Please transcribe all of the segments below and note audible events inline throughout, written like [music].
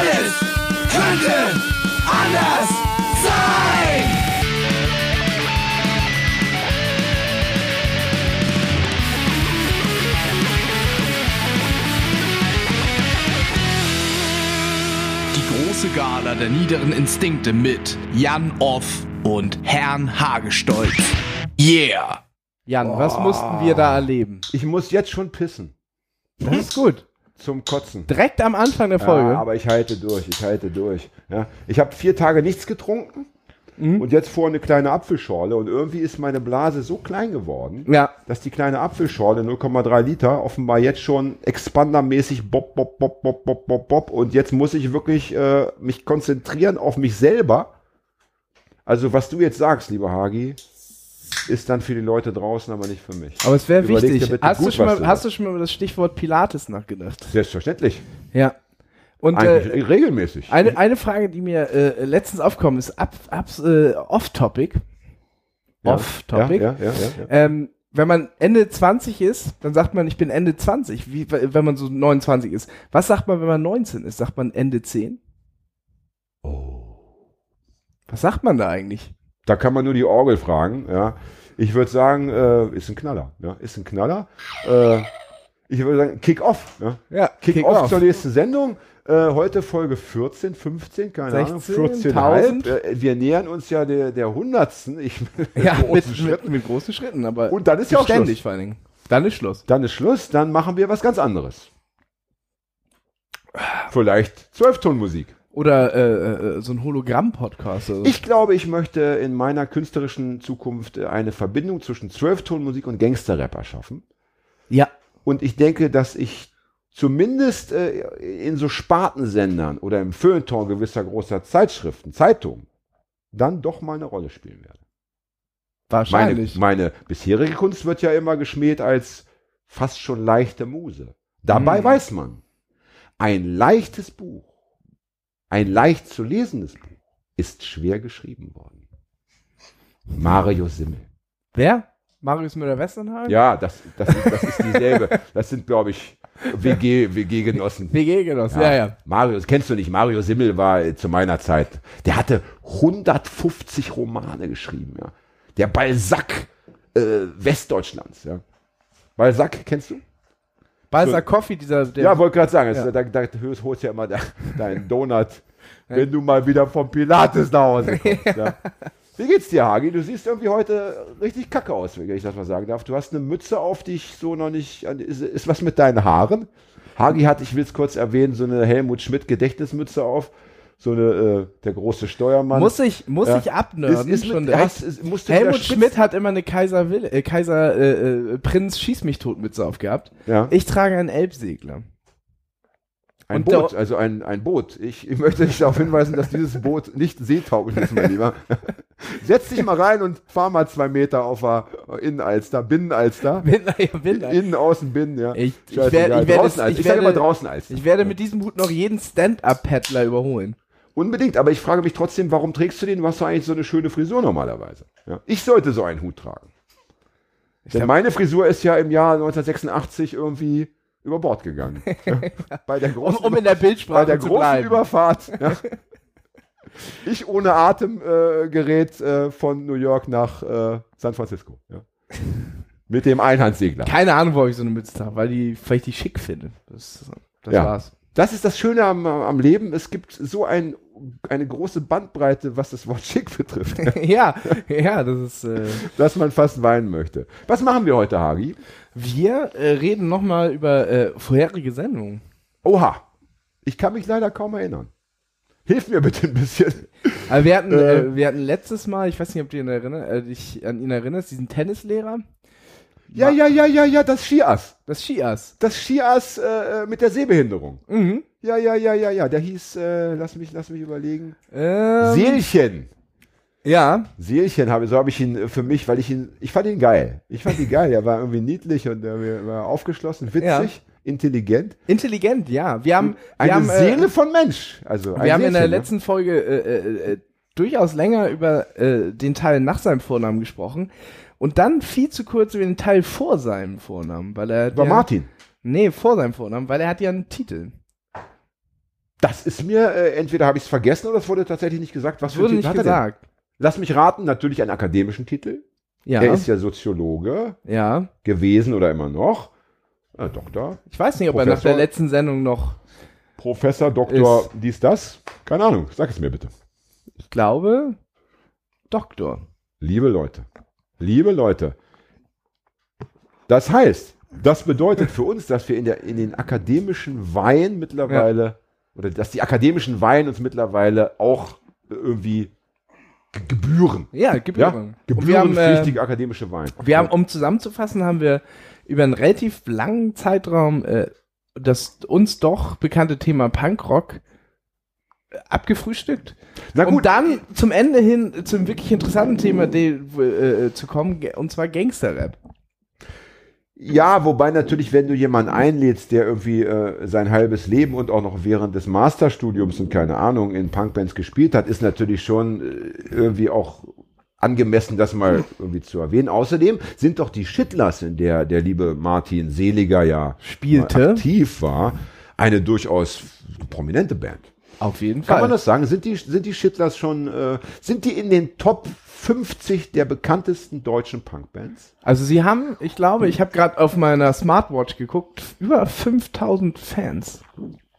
Alles könnte anders sein. Die große Gala der niederen Instinkte mit Jan Off und Herrn Hagestolz. Yeah! Jan, was mussten wir da erleben? Ich muss jetzt schon pissen. Das ist gut. Zum Kotzen. Direkt am Anfang der Folge. Ja, aber ich halte durch, ich halte durch. Ja. Ich habe vier Tage nichts getrunken und jetzt vor eine kleine Apfelschorle und irgendwie ist meine Blase so klein geworden, ja. dass die kleine Apfelschorle 0,3 Liter offenbar jetzt schon expandermäßig bob, bob, bob, bob, bob, bob, bob und jetzt muss ich wirklich äh, mich konzentrieren auf mich selber. Also was du jetzt sagst, lieber Hagi, ist dann für die Leute draußen, aber nicht für mich. Aber es wäre wichtig. Hast, du gut, schon was mal, du hast du schon mal über das Stichwort Pilates nachgedacht? Selbstverständlich. Ja. Und Eigentlich äh, regelmäßig. eine, eine Frage, die mir äh, letztens aufgekommen ist, ab, ab, äh, off-topic. Ja, Off-topic. Ja, ja. Ähm, wenn man Ende 20 ist, dann sagt man, ich bin Ende 20, wie, wenn man so 29 ist. Was sagt man, wenn man 19 ist? Sagt man Ende 10? Oh. Was sagt man da eigentlich? Da kann man nur die Orgel fragen. Ja. Ich würde sagen, äh, ist ein Knaller. Ja. Ist ein Knaller. Äh, ich würde sagen, Kick-Off. Ja. Ja, Kick-Off zur nächsten Sendung. Äh, heute Folge 14, 15, keine 16, Ahnung, 14,5. 1000. Äh, wir nähern uns ja der, der Hundertsten. Ich, Ja, großen mit, Schritten. mit, mit großen Schritten, aber Und dann ist ja auch Schluss. vor allen Dingen. Dann ist Schluss. Dann ist Schluss, dann machen wir was ganz anderes. Vielleicht Zwölftonmusik. Oder äh, äh, so ein Hologramm-Podcast. Also. Ich glaube, ich möchte in meiner künstlerischen Zukunft äh, eine Verbindung zwischen Zwölftonmusik und Gangsterrap erschaffen. ja. Und ich denke, dass ich zumindest äh, in so Spartensendern oder im Feuilleton gewisser großer Zeitschriften, Zeitungen, dann doch mal eine Rolle spielen werde. Meine, Wahrscheinlich. meine bisherige Kunst wird ja immer geschmäht als fast schon leichte Muse. Dabei Mm. weiß man, ein leichtes Buch, ein leicht zu lesendes Buch, ist schwer geschrieben worden. Mario Simmel. Wer? Marius Müller-Westernhagen? Ja, das, das, ist, das ist dieselbe. Das sind, glaube ich, WG, WG-Genossen. WG-Genoss, ja. ja, Mario, das kennst du nicht. Mario Simmel war äh, zu meiner Zeit, der hatte 150 Romane geschrieben, ja. Der Balzac äh, Westdeutschlands, ja. Balzac, kennst du? Balsa Coffee, dieser. Der, ja, wollte gerade sagen, Ja. da, da holst du ja immer de, deinen [laughs] Donut, wenn du mal wieder vom Pilates nach Hause [laughs] kommst. Ja. Wie geht's dir, Hagi? Du siehst irgendwie heute richtig kacke aus, wenn ich das mal sagen darf. Du hast eine Mütze auf, die ich so noch nicht. Ist, ist was mit deinen Haaren? Hagi hat, ich will es kurz erwähnen, so eine Helmut Schmidt Gedächtnismütze auf. So eine, äh, der große Steuermann. muss ich, muss Ja. ich abnörden. Ist- ist schon mit- direkt. hast- ist- musst du Helmut? Schmidt hat immer eine Kaiser, Will, äh, Kaiser äh, äh, Prinz Schieß mich tot Mütze aufgehabt. ja. Ich trage einen Elbsegler. Ein Und Boot, also ein, ein Boot. Ich, ich möchte dich darauf hinweisen, dass dieses Boot nicht seetauglich ist, mein Lieber. [laughs] Setz dich mal rein und fahr mal zwei Meter auf der Innenalster, Binnenalster. [laughs] Bin, ja, bin, Innen, außen, Binnen, ja. Ich- ich werde- ich werde draußen es- Alster. ich Ich, sage werde- draußen ich werde mit diesem Hut noch jeden Stand-Up-Paddler überholen. Unbedingt, aber ich frage mich trotzdem, warum trägst du den? Du hast doch eigentlich so eine schöne Frisur normalerweise. Ja? Ich sollte so einen Hut tragen. Denn glaub- meine Frisur ist ja im Jahr 1986 irgendwie über Bord gegangen. [laughs] Ja? Bei der Um, großen, um in der Bildsprache bei der großen bleiben. Überfahrt. Ja? [laughs] Ich ohne Atemgerät äh, äh, von New York nach äh, San Francisco. Ja? Mit dem Einhandsegler. Keine Ahnung, wo ich so eine Mütze trage, weil, die, weil ich die schick finde. Das, das Ja. war's. Das ist das Schöne am, am Leben. Es gibt so ein, eine große Bandbreite, was das Wort schick betrifft, [laughs] ja, ja, das ist. Äh, dass man fast weinen möchte. Was machen wir heute, Hagi? wir äh, reden nochmal über äh, vorherige Sendungen. Oha, ich kann mich leider kaum erinnern. Hilf mir bitte ein bisschen. Also wir hatten, Äh. äh, wir hatten letztes Mal, ich weiß nicht, ob du ihn erinner, äh, dich an ihn erinnerst, diesen Tennislehrer, Ja, ja, ja, ja, ja, das Skiass. das Skiass. Das Skiass äh, mit der Sehbehinderung. Mhm. Ja, ja, ja, ja, ja. Der hieß, äh, lass mich, lass mich überlegen. Ähm, Seelchen. ja, Seelchen habe, so habe ich ihn äh, für mich, weil ich ihn, ich fand ihn geil. Ich fand ihn [laughs] geil. Er war irgendwie niedlich und er war aufgeschlossen, witzig, Ja. intelligent. intelligent, ja. Wir haben, Eine wir haben, Seele äh, von Mensch. Also wir haben in der Seelchen, ne? letzten Folge äh, äh, äh, durchaus länger über äh, den Teil nach seinem Vornamen gesprochen und dann viel zu kurz über den Teil vor seinem Vornamen, weil er War ja, Martin. Nee, vor seinem Vornamen, weil er hat ja einen Titel. Das ist mir, äh, entweder habe ich es vergessen oder es wurde tatsächlich nicht gesagt. Was wurde nicht Titel hat er gesagt. Lass mich raten, natürlich einen akademischen Titel. Ja, Er ist ja Soziologe ja. gewesen oder immer noch. Äh, Doktor. Ich weiß nicht, ob er nach Professor? der letzten Sendung noch, Professor, Doktor, dies, das. Keine Ahnung, sag es mir bitte. ich glaube, Doktor. Liebe Leute, liebe Leute, das heißt, das bedeutet für uns, dass wir in, der, in den akademischen Weihen mittlerweile, oder dass die akademischen Weihen uns mittlerweile auch irgendwie ge- gebühren. Ja, Ja? Gebühren. Wir haben, äh, Gebührenpflichtige akademische Weihen. wir haben, um zusammenzufassen, haben wir über einen relativ langen Zeitraum äh, das uns doch bekannte Thema Punkrock äh, abgefrühstückt. Na Um gut, dann zum Ende hin zum wirklich interessanten Thema äh, zu kommen, und zwar Gangsterrap. Ja, wobei natürlich, wenn du jemanden einlädst, der irgendwie äh, sein halbes Leben und auch noch während des Masterstudiums und keine Ahnung in Punkbands gespielt hat, ist natürlich schon äh, irgendwie auch angemessen, das mal irgendwie zu erwähnen. Außerdem sind doch die Shitlers, in der der liebe Martin Seliger ja Spielte. aktiv war, eine durchaus prominente Band. Auf jeden Kann Fall. man das sagen? Sind die, sind die Shitlers schon, äh, sind die in den Top 50 der bekanntesten deutschen Punkbands? Also sie haben, ich glaube, ich habe gerade auf meiner Smartwatch geguckt, über 5000 Fans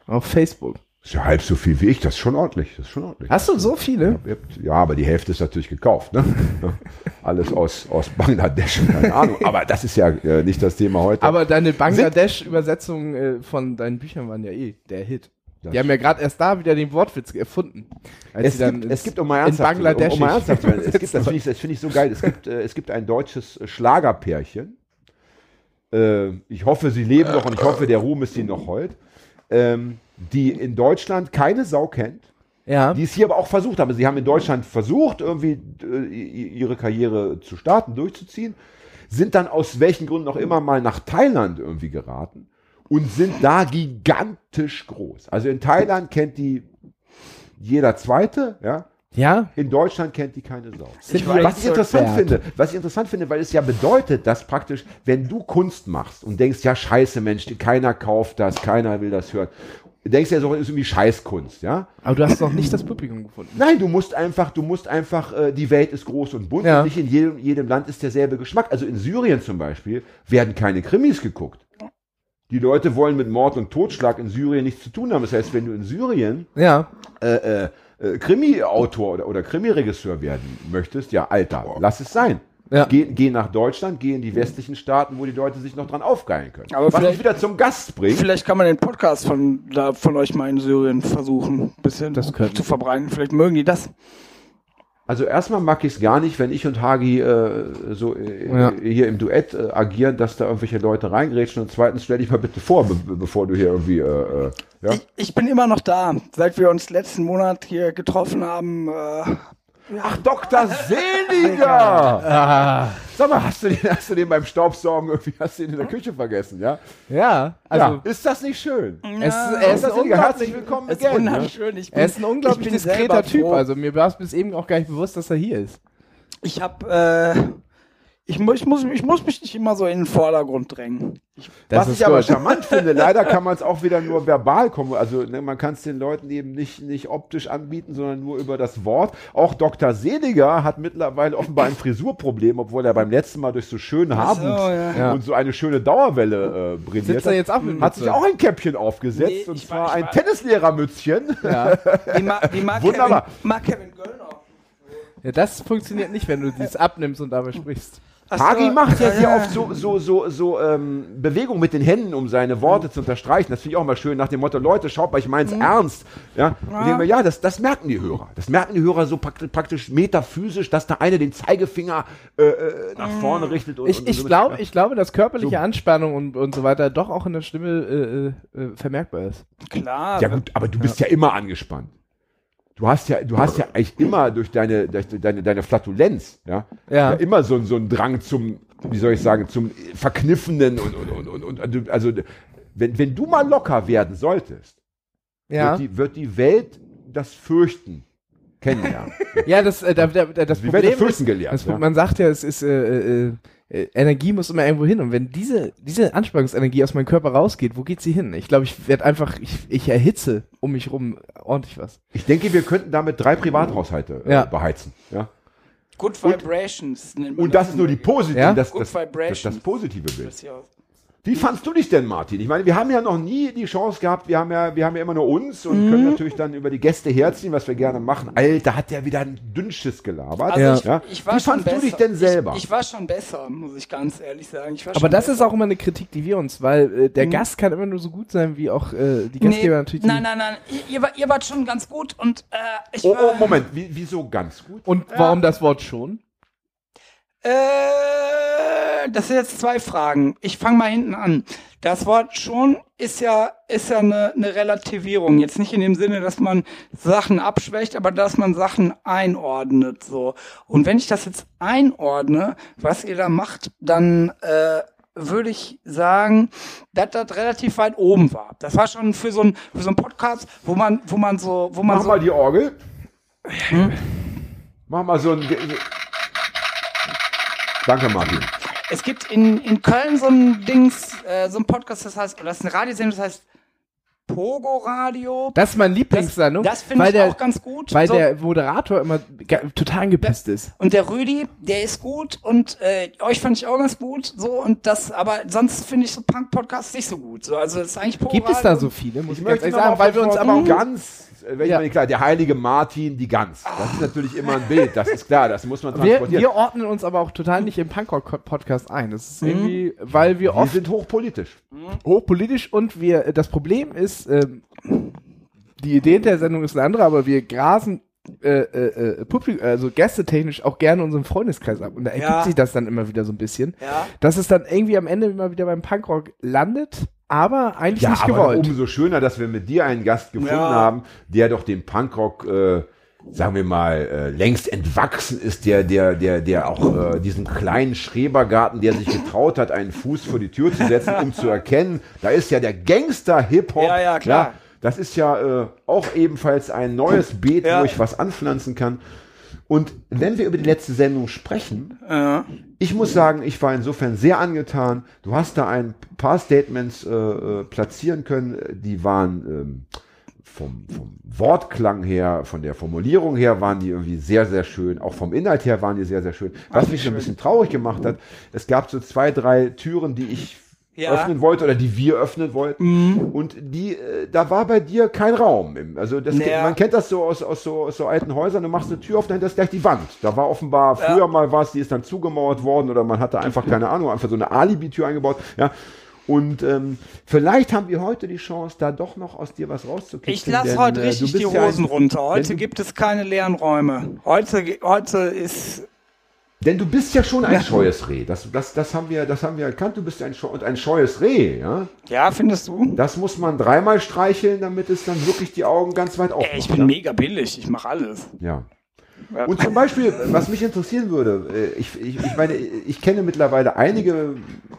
auf Facebook. Ist ja halb so viel wie ich, das ist schon ordentlich. Das ist schon ordentlich. Hast du so viele? Ja, aber die Hälfte ist natürlich gekauft. Ne? [laughs] Alles aus, aus Bangladesch, keine Ahnung. Aber das ist ja äh, nicht das Thema heute. Aber deine Bangladesch-Übersetzungen äh, von deinen Büchern waren ja eh der Hit. Das Die haben ja gerade erst da wieder den Wortwitz erfunden. Es, gibt, es gibt, um mal ernsthaft, um, Bangladesch. um mal ernsthaft zu werden, es gibt, das finde ich, das finde ich so geil, es gibt, äh, es gibt ein deutsches Schlagerpärchen. Äh, ich hoffe, sie leben noch und ich hoffe, der Ruhm ist ihnen noch hold. Ähm, die in Deutschland keine Sau kennt. ja. die es hier aber auch versucht haben. Sie haben in Deutschland versucht, irgendwie äh, ihre Karriere zu starten, durchzuziehen, sind dann aus welchen Gründen auch immer mal nach Thailand irgendwie geraten und sind da gigantisch groß. Also in Thailand kennt die jeder Zweite, ja. ja. In Deutschland kennt die keine Sau. Sind was ich interessant wert. finde, was ich interessant finde, weil es ja bedeutet, dass praktisch, wenn du Kunst machst und denkst, ja scheiße Mensch, keiner kauft das, keiner will das hören, denkst du ja so, ist irgendwie Scheißkunst, ja. Aber du hast noch nicht das Publikum gefunden. Nein, du musst einfach, du musst einfach, äh, die Welt ist groß und bunt Ja. und nicht in jedem, jedem Land ist derselbe Geschmack. Also in Syrien zum Beispiel werden keine Krimis geguckt. Die Leute wollen mit Mord und Totschlag in Syrien nichts zu tun haben. Das heißt, wenn du in Syrien Ja. äh, äh, äh, Krimi-Autor oder, oder Krimi-Regisseur werden möchtest, ja, Alter, lass es sein. Ja. Geh, geh nach Deutschland, geh in die westlichen Staaten, wo die Leute sich noch dran aufgeilen können. Aber Was mich vielleicht- wieder zum Gast bringt. Vielleicht kann man den Podcast von, da, von euch mal in Syrien versuchen, ein bisschen zu verbreiten. Vielleicht mögen die das. Also erstmal mag ich es gar nicht, wenn ich und Hagi äh, so äh, Ja. hier im Duett äh, agieren, dass da irgendwelche Leute reingrätschen. Und zweitens stell dich mal bitte vor, be bevor du hier irgendwie, äh, äh, ja. Ich, ich bin immer noch da. Seit wir uns letzten Monat hier getroffen haben, äh, Ach, Dr. Seliger! Sag mal, hast du, den, hast du den beim Staubsaugen irgendwie, hast du den in der Küche vergessen, ja? Ja. Also, ja. Ist das nicht schön? es, er, ist Dr. ein Seliger, herzlich unglaublich, willkommen es ist again. unheimlich schön. Ich bin, er ist ein unglaublich diskreter Typ. froh. Also mir war es bis eben auch gar nicht bewusst, dass er hier ist. Ich habe, äh, ich, ich, muss, ich muss mich nicht immer so in den Vordergrund drängen. Ich, Das Was ist ich aber gut. charmant finde, [laughs] leider kann man es auch wieder nur verbal kommen. Also ne, man kann es den Leuten eben nicht, nicht optisch anbieten, sondern nur über das Wort. Auch Dr. Seliger hat mittlerweile offenbar ein Frisurproblem, obwohl er beim letzten Mal durch so schönen Haarwuchs ja. Ja. und so eine schöne Dauerwelle äh, brilliert Sitzt er hat. jetzt auch mit Hat sich auch ein Käppchen aufgesetzt Nee, und zwar war- ein Tennislehrermützchen. Ja. [laughs] wie, ma, wie Wunderbar. Kevin, mag Kevin Göllner. ja, das funktioniert nicht, wenn du dies abnimmst und dabei sprichst. So, Hagi macht ja ja, sehr ja. oft so, so, so, so ähm, Bewegungen mit den Händen, um seine Worte zu unterstreichen. Das finde ich auch mal schön, nach dem Motto, Leute, schaut mal, ich meine es ernst. Ja, wir, ja das, das merken die Hörer. Das merken die Hörer so praktisch, praktisch metaphysisch, dass da eine den Zeigefinger äh, äh, nach vorne richtet. Und, Ich, und ich, somit- glaube, ich glaube, dass körperliche So. Anspannung und, und so weiter doch auch in der Stimme äh, äh, vermerkbar ist. Klar. Ja gut, aber du bist ja, immer angespannt. Du hast ja, du hast ja eigentlich immer durch deine, durch deine, deine Flatulenz, ja, Ja. immer so, so einen Drang zum, wie soll ich sagen, zum Verkniffenen und, und, und, und, und also wenn, wenn du mal locker werden solltest, Ja, wird, die, wird die Welt das Fürchten kennenlernen. ja das, äh, da, da, da, das Welt Problem ist, gelernt. das, ja. man sagt ja, es ist, äh, äh, äh, Energie muss immer irgendwo hin. Und wenn diese, diese Anspannungsenergie aus meinem Körper rausgeht, wo geht sie hin? Ich glaube, ich werde einfach, ich, ich erhitze um mich rum ordentlich was. Ich denke, wir könnten damit drei Privathaushalte äh, Ja. beheizen. Ja? Good Vibrations. nennt man Und das ist nur die positive, Ja? das, das, das, das positive Bild. Wie fandst du dich denn, Martin? Ich meine, wir haben ja noch nie die Chance gehabt, wir haben ja, wir haben ja immer nur uns und Mhm. können natürlich dann über die Gäste herziehen, was wir gerne machen. Alter, hat der wieder ein Dünnschiss gelabert. Also Ja. ich, Ja? ich war Wie schon fandst besser. du dich denn selber? Ich, ich war schon besser, muss ich ganz ehrlich sagen. Ich war Aber das besser. ist auch immer eine Kritik, die wir uns, weil äh, der Gast kann immer nur so gut sein, wie auch äh, die Gastgeber natürlich. die- Nein, nein, nein. Ihr, ihr, war- ihr wart schon ganz gut und äh, ich Oh, war. oh, Moment, Wie, wieso ganz gut? Und warum das Wort schon? Äh, das sind jetzt zwei Fragen. Ich fange mal hinten an. Das Wort schon ist ja, ist ja eine, eine Relativierung. Jetzt nicht in dem Sinne, dass man Sachen abschwächt, aber dass man Sachen einordnet, so. Und wenn ich das jetzt einordne, was ihr da macht, dann, äh, würde ich sagen, dass das relativ weit oben war. Das war schon für so ein für so ein Podcast, wo man wo man so wo man Mach so mal die Orgel. Hm? Mach mal so ein. Danke, Martin. Es gibt in, in Köln so ein Dings, äh, so ein Podcast, das heißt, oder das ist eine Radiosendung, das heißt Pogo Radio. Das ist mein Lieblingssendung. Das finde weil ich der, auch ganz gut. Weil So. der Moderator immer total angepisst ist. und der Rüdi, der ist gut und äh, euch fand ich auch ganz gut. So und das, aber sonst finde ich so Punk-Podcasts nicht so gut. So, also das ist eigentlich Pogo Gibt es Radio. da so viele, muss Ich ich, ganz möchte ehrlich sagen, weil wir uns aber auch ganz. Äh, Wenn ich Ja. meine, klar, der heilige Martin, die Gans. Das ist natürlich immer ein Bild, das ist klar, das muss man wir, transportieren. wir ordnen uns aber auch total nicht im Punkrock-Podcast ein. Das ist irgendwie, weil wir Wir oft sind hochpolitisch. hochpolitisch und wir, das Problem ist, ähm, die Idee der Sendung ist eine andere, aber wir grasen äh, äh, äh, Publik also gästetechnisch auch gerne unseren Freundeskreis ab. Und da ergibt Ja. sich das dann immer wieder so ein bisschen. Ja. Dass es dann irgendwie am Ende immer wieder beim Punkrock landet, aber eigentlich Ja, nicht aber gewollt. umso schöner, dass wir mit dir einen Gast gefunden Ja. haben, der doch dem Punkrock, äh, sagen wir mal, äh, längst entwachsen ist, der, der, der, der auch äh, diesen kleinen Schrebergarten, der sich getraut hat, einen Fuß vor die Tür zu setzen, um zu erkennen, da ist ja der Gangster-Hip-Hop. Ja, ja, klar. das ist ja äh, auch ebenfalls ein neues Beet, Ja. wo ich was anpflanzen kann. Und wenn wir über die letzte Sendung sprechen, Ja. ich muss sagen, ich war insofern sehr angetan. Du hast da ein paar Statements äh, äh, platzieren können, die waren ähm, vom, vom Wortklang her, von der Formulierung her, waren die irgendwie sehr, sehr schön. Auch vom Inhalt her waren die sehr, sehr schön. Was mich so ein bisschen traurig gemacht hat, es gab so zwei, drei Türen, die ich Ja. öffnen wollte oder die wir öffnen wollten. Und die, äh, da war bei dir kein Raum. Im, also das, Naja. man kennt das so aus, aus, so, aus so alten Häusern, du machst eine Tür auf, dahinter ist gleich die Wand. Da war offenbar früher mal was, die ist dann zugemauert worden oder man hatte einfach keine Ahnung, einfach so eine Alibi-Tür eingebaut. Ja. Und ähm, vielleicht haben wir heute die Chance, da doch noch aus dir was rauszukriegen. Ich lasse heute richtig die Hosen runter. Heute gibt es keine leeren Räume. Heute, heute ist Denn du bist ja schon ein scheues Reh. Das, das, das, haben wir, das haben wir erkannt. Du bist ein, scheu und ein scheues Reh. Ja? ja, findest du? Das muss man dreimal streicheln, damit es dann wirklich die Augen ganz weit aufmacht. Ey, ich bin mega billig. Ich mache alles. Ja. Und zum Beispiel, was mich interessieren würde, äh, ich, ich, ich meine, ich kenne mittlerweile einige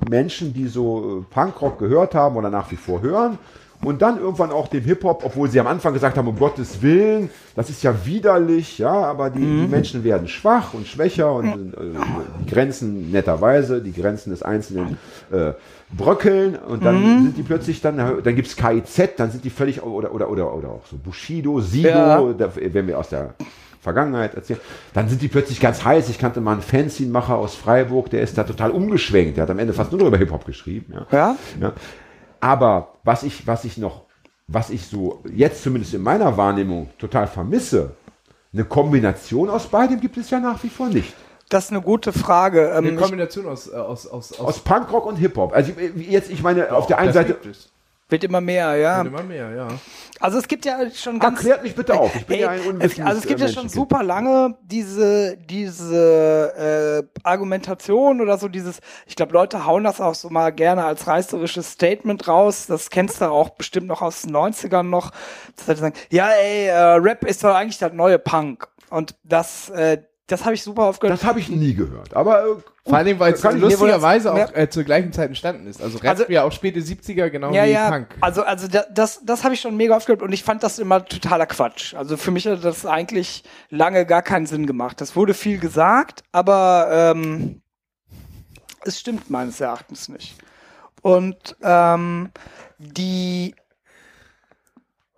Menschen, die so Punkrock gehört haben oder nach wie vor hören und dann irgendwann auch dem Hip-Hop, obwohl sie am Anfang gesagt haben, um Gottes Willen, das ist ja widerlich, ja, aber die, die Menschen werden schwach und schwächer und äh, die Grenzen netterweise, die Grenzen des Einzelnen äh, bröckeln und dann sind die plötzlich dann, dann gibt's KIZ, dann sind die völlig, oder, oder, oder, oder auch so Bushido, Sido, Ja. da, wenn wir aus der Vergangenheit erzählen, dann sind die plötzlich ganz heiß. Ich kannte mal einen Fanzine-Macher aus Freiburg, der ist da total umgeschwenkt. Der hat am Ende fast nur noch über Hip-Hop geschrieben. Ja. Ja? Ja. Aber was ich, was ich noch, was ich so jetzt zumindest in meiner Wahrnehmung total vermisse, eine Kombination aus beidem gibt es ja nach wie vor nicht. Das ist eine gute Frage. Ähm, Eine ich, Kombination aus, äh, aus, aus, Aus Punkrock und Hip-Hop. Also ich- jetzt, ich meine, auf der einen Seite, gibt es. Wird immer mehr, ja. Wird immer mehr, ja. Also es gibt ja schon ganz. erklärt mich bitte auf. Ich bin Ey, ja ein unwissendes also es gibt ja schon super lange diese diese äh, Argumentation oder so dieses. Ich glaube, Leute hauen das auch so mal gerne als reißerisches Statement raus. Das kennst du auch bestimmt noch aus den 90ern noch. Das Leute sagen, ja, ey, äh, Rap ist doch eigentlich das neue Punk. Und das äh, das habe ich super aufgehört. Das habe ich nie gehört. Aber äh, gut, Vor allem, weil es lustigerweise auch äh, zur gleichen Zeit entstanden ist. Also Rap Also- ja auch späte 70er, genau ja, wie ja. Punk. Also, also da, das, das habe ich schon mega aufgehört und ich fand das immer totaler Quatsch. Also für mich hat das eigentlich lange gar keinen Sinn gemacht. Das wurde viel gesagt, aber ähm, Es stimmt meines Erachtens nicht. Und ähm, die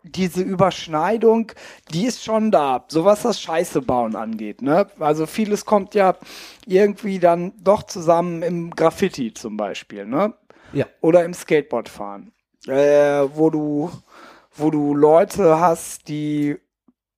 diese Überschneidung, die ist schon da, so was das Scheiße bauen angeht. Ne? Also vieles kommt ja irgendwie dann doch zusammen im Graffiti zum Beispiel, ne? Ja. Oder im Skateboardfahren, äh, wo du, wo du Leute hast, die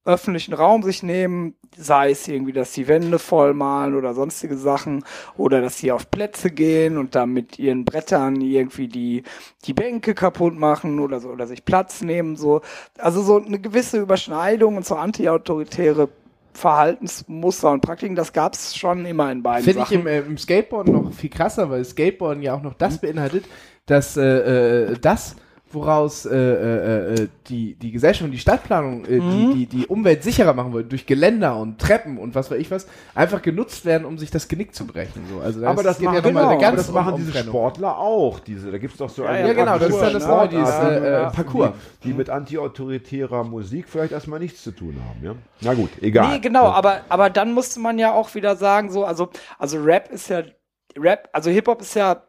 öffentlichen Raum sich nehmen, sei es irgendwie, dass die Wände vollmalen oder sonstige Sachen oder dass sie auf Plätze gehen und dann mit ihren Brettern irgendwie die, die Bänke kaputt machen oder so oder sich Platz nehmen, so. Also so eine gewisse Überschneidung und so antiautoritäre Verhaltensmuster und Praktiken, das gab es schon immer in beiden Finde ich Sachen. im, äh, im Skateboard noch viel krasser, weil Skateboarden ja auch noch das beinhaltet, dass äh, äh, das, woraus äh, äh, äh, die, die Gesellschaft und die Stadtplanung äh, die, die, die Umwelt sicherer machen wollen, durch Geländer und Treppen und was weiß ich was, einfach genutzt werden, um sich das Genick zu brechen. So. Also Aber das, geht machen, mal genau, eine aber ganz das machen um- diese Umtrennung. Sportler auch. Diese, da gibt es doch so eine ja, genau, das ist ja das Neue, dieses, äh, äh, Parcours. Die, die mit antiautoritärer Musik vielleicht erstmal nichts zu tun haben. Ja? Na gut, egal. Nee, genau, aber, aber dann musste man ja auch wieder sagen, so, also, also Rap ist ja, Rap, also Hip-Hop ist ja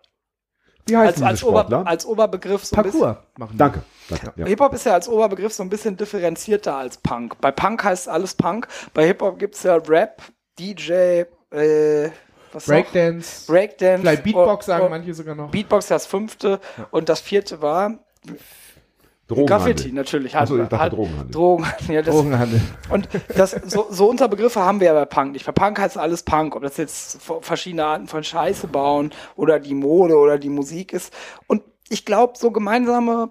Wie heißen als, als, Ober, als Oberbegriff so ein bisschen. Machen. Danke. danke. Ja. Hip-Hop ist ja als Oberbegriff so ein bisschen differenzierter als Punk. Bei Punk heißt alles Punk, bei Hip-Hop gibt's ja Rap, DJ, äh, was noch? Breakdance, Breakdance. vielleicht Beatbox oh, sagen oh, manche sogar noch. Beatbox das fünfte und das vierte war Drogenhandel. Graffiti, natürlich. Achso, ich dachte Drogenhandel. Drogenhandel. [laughs] Ja, das, Drogenhandel. Und das, so, so Unterbegriffe haben wir ja bei Punk nicht. Bei Punk heißt alles Punk, ob das jetzt verschiedene Arten von Scheiße bauen oder die Mode oder die Musik ist. Und ich glaube, so gemeinsame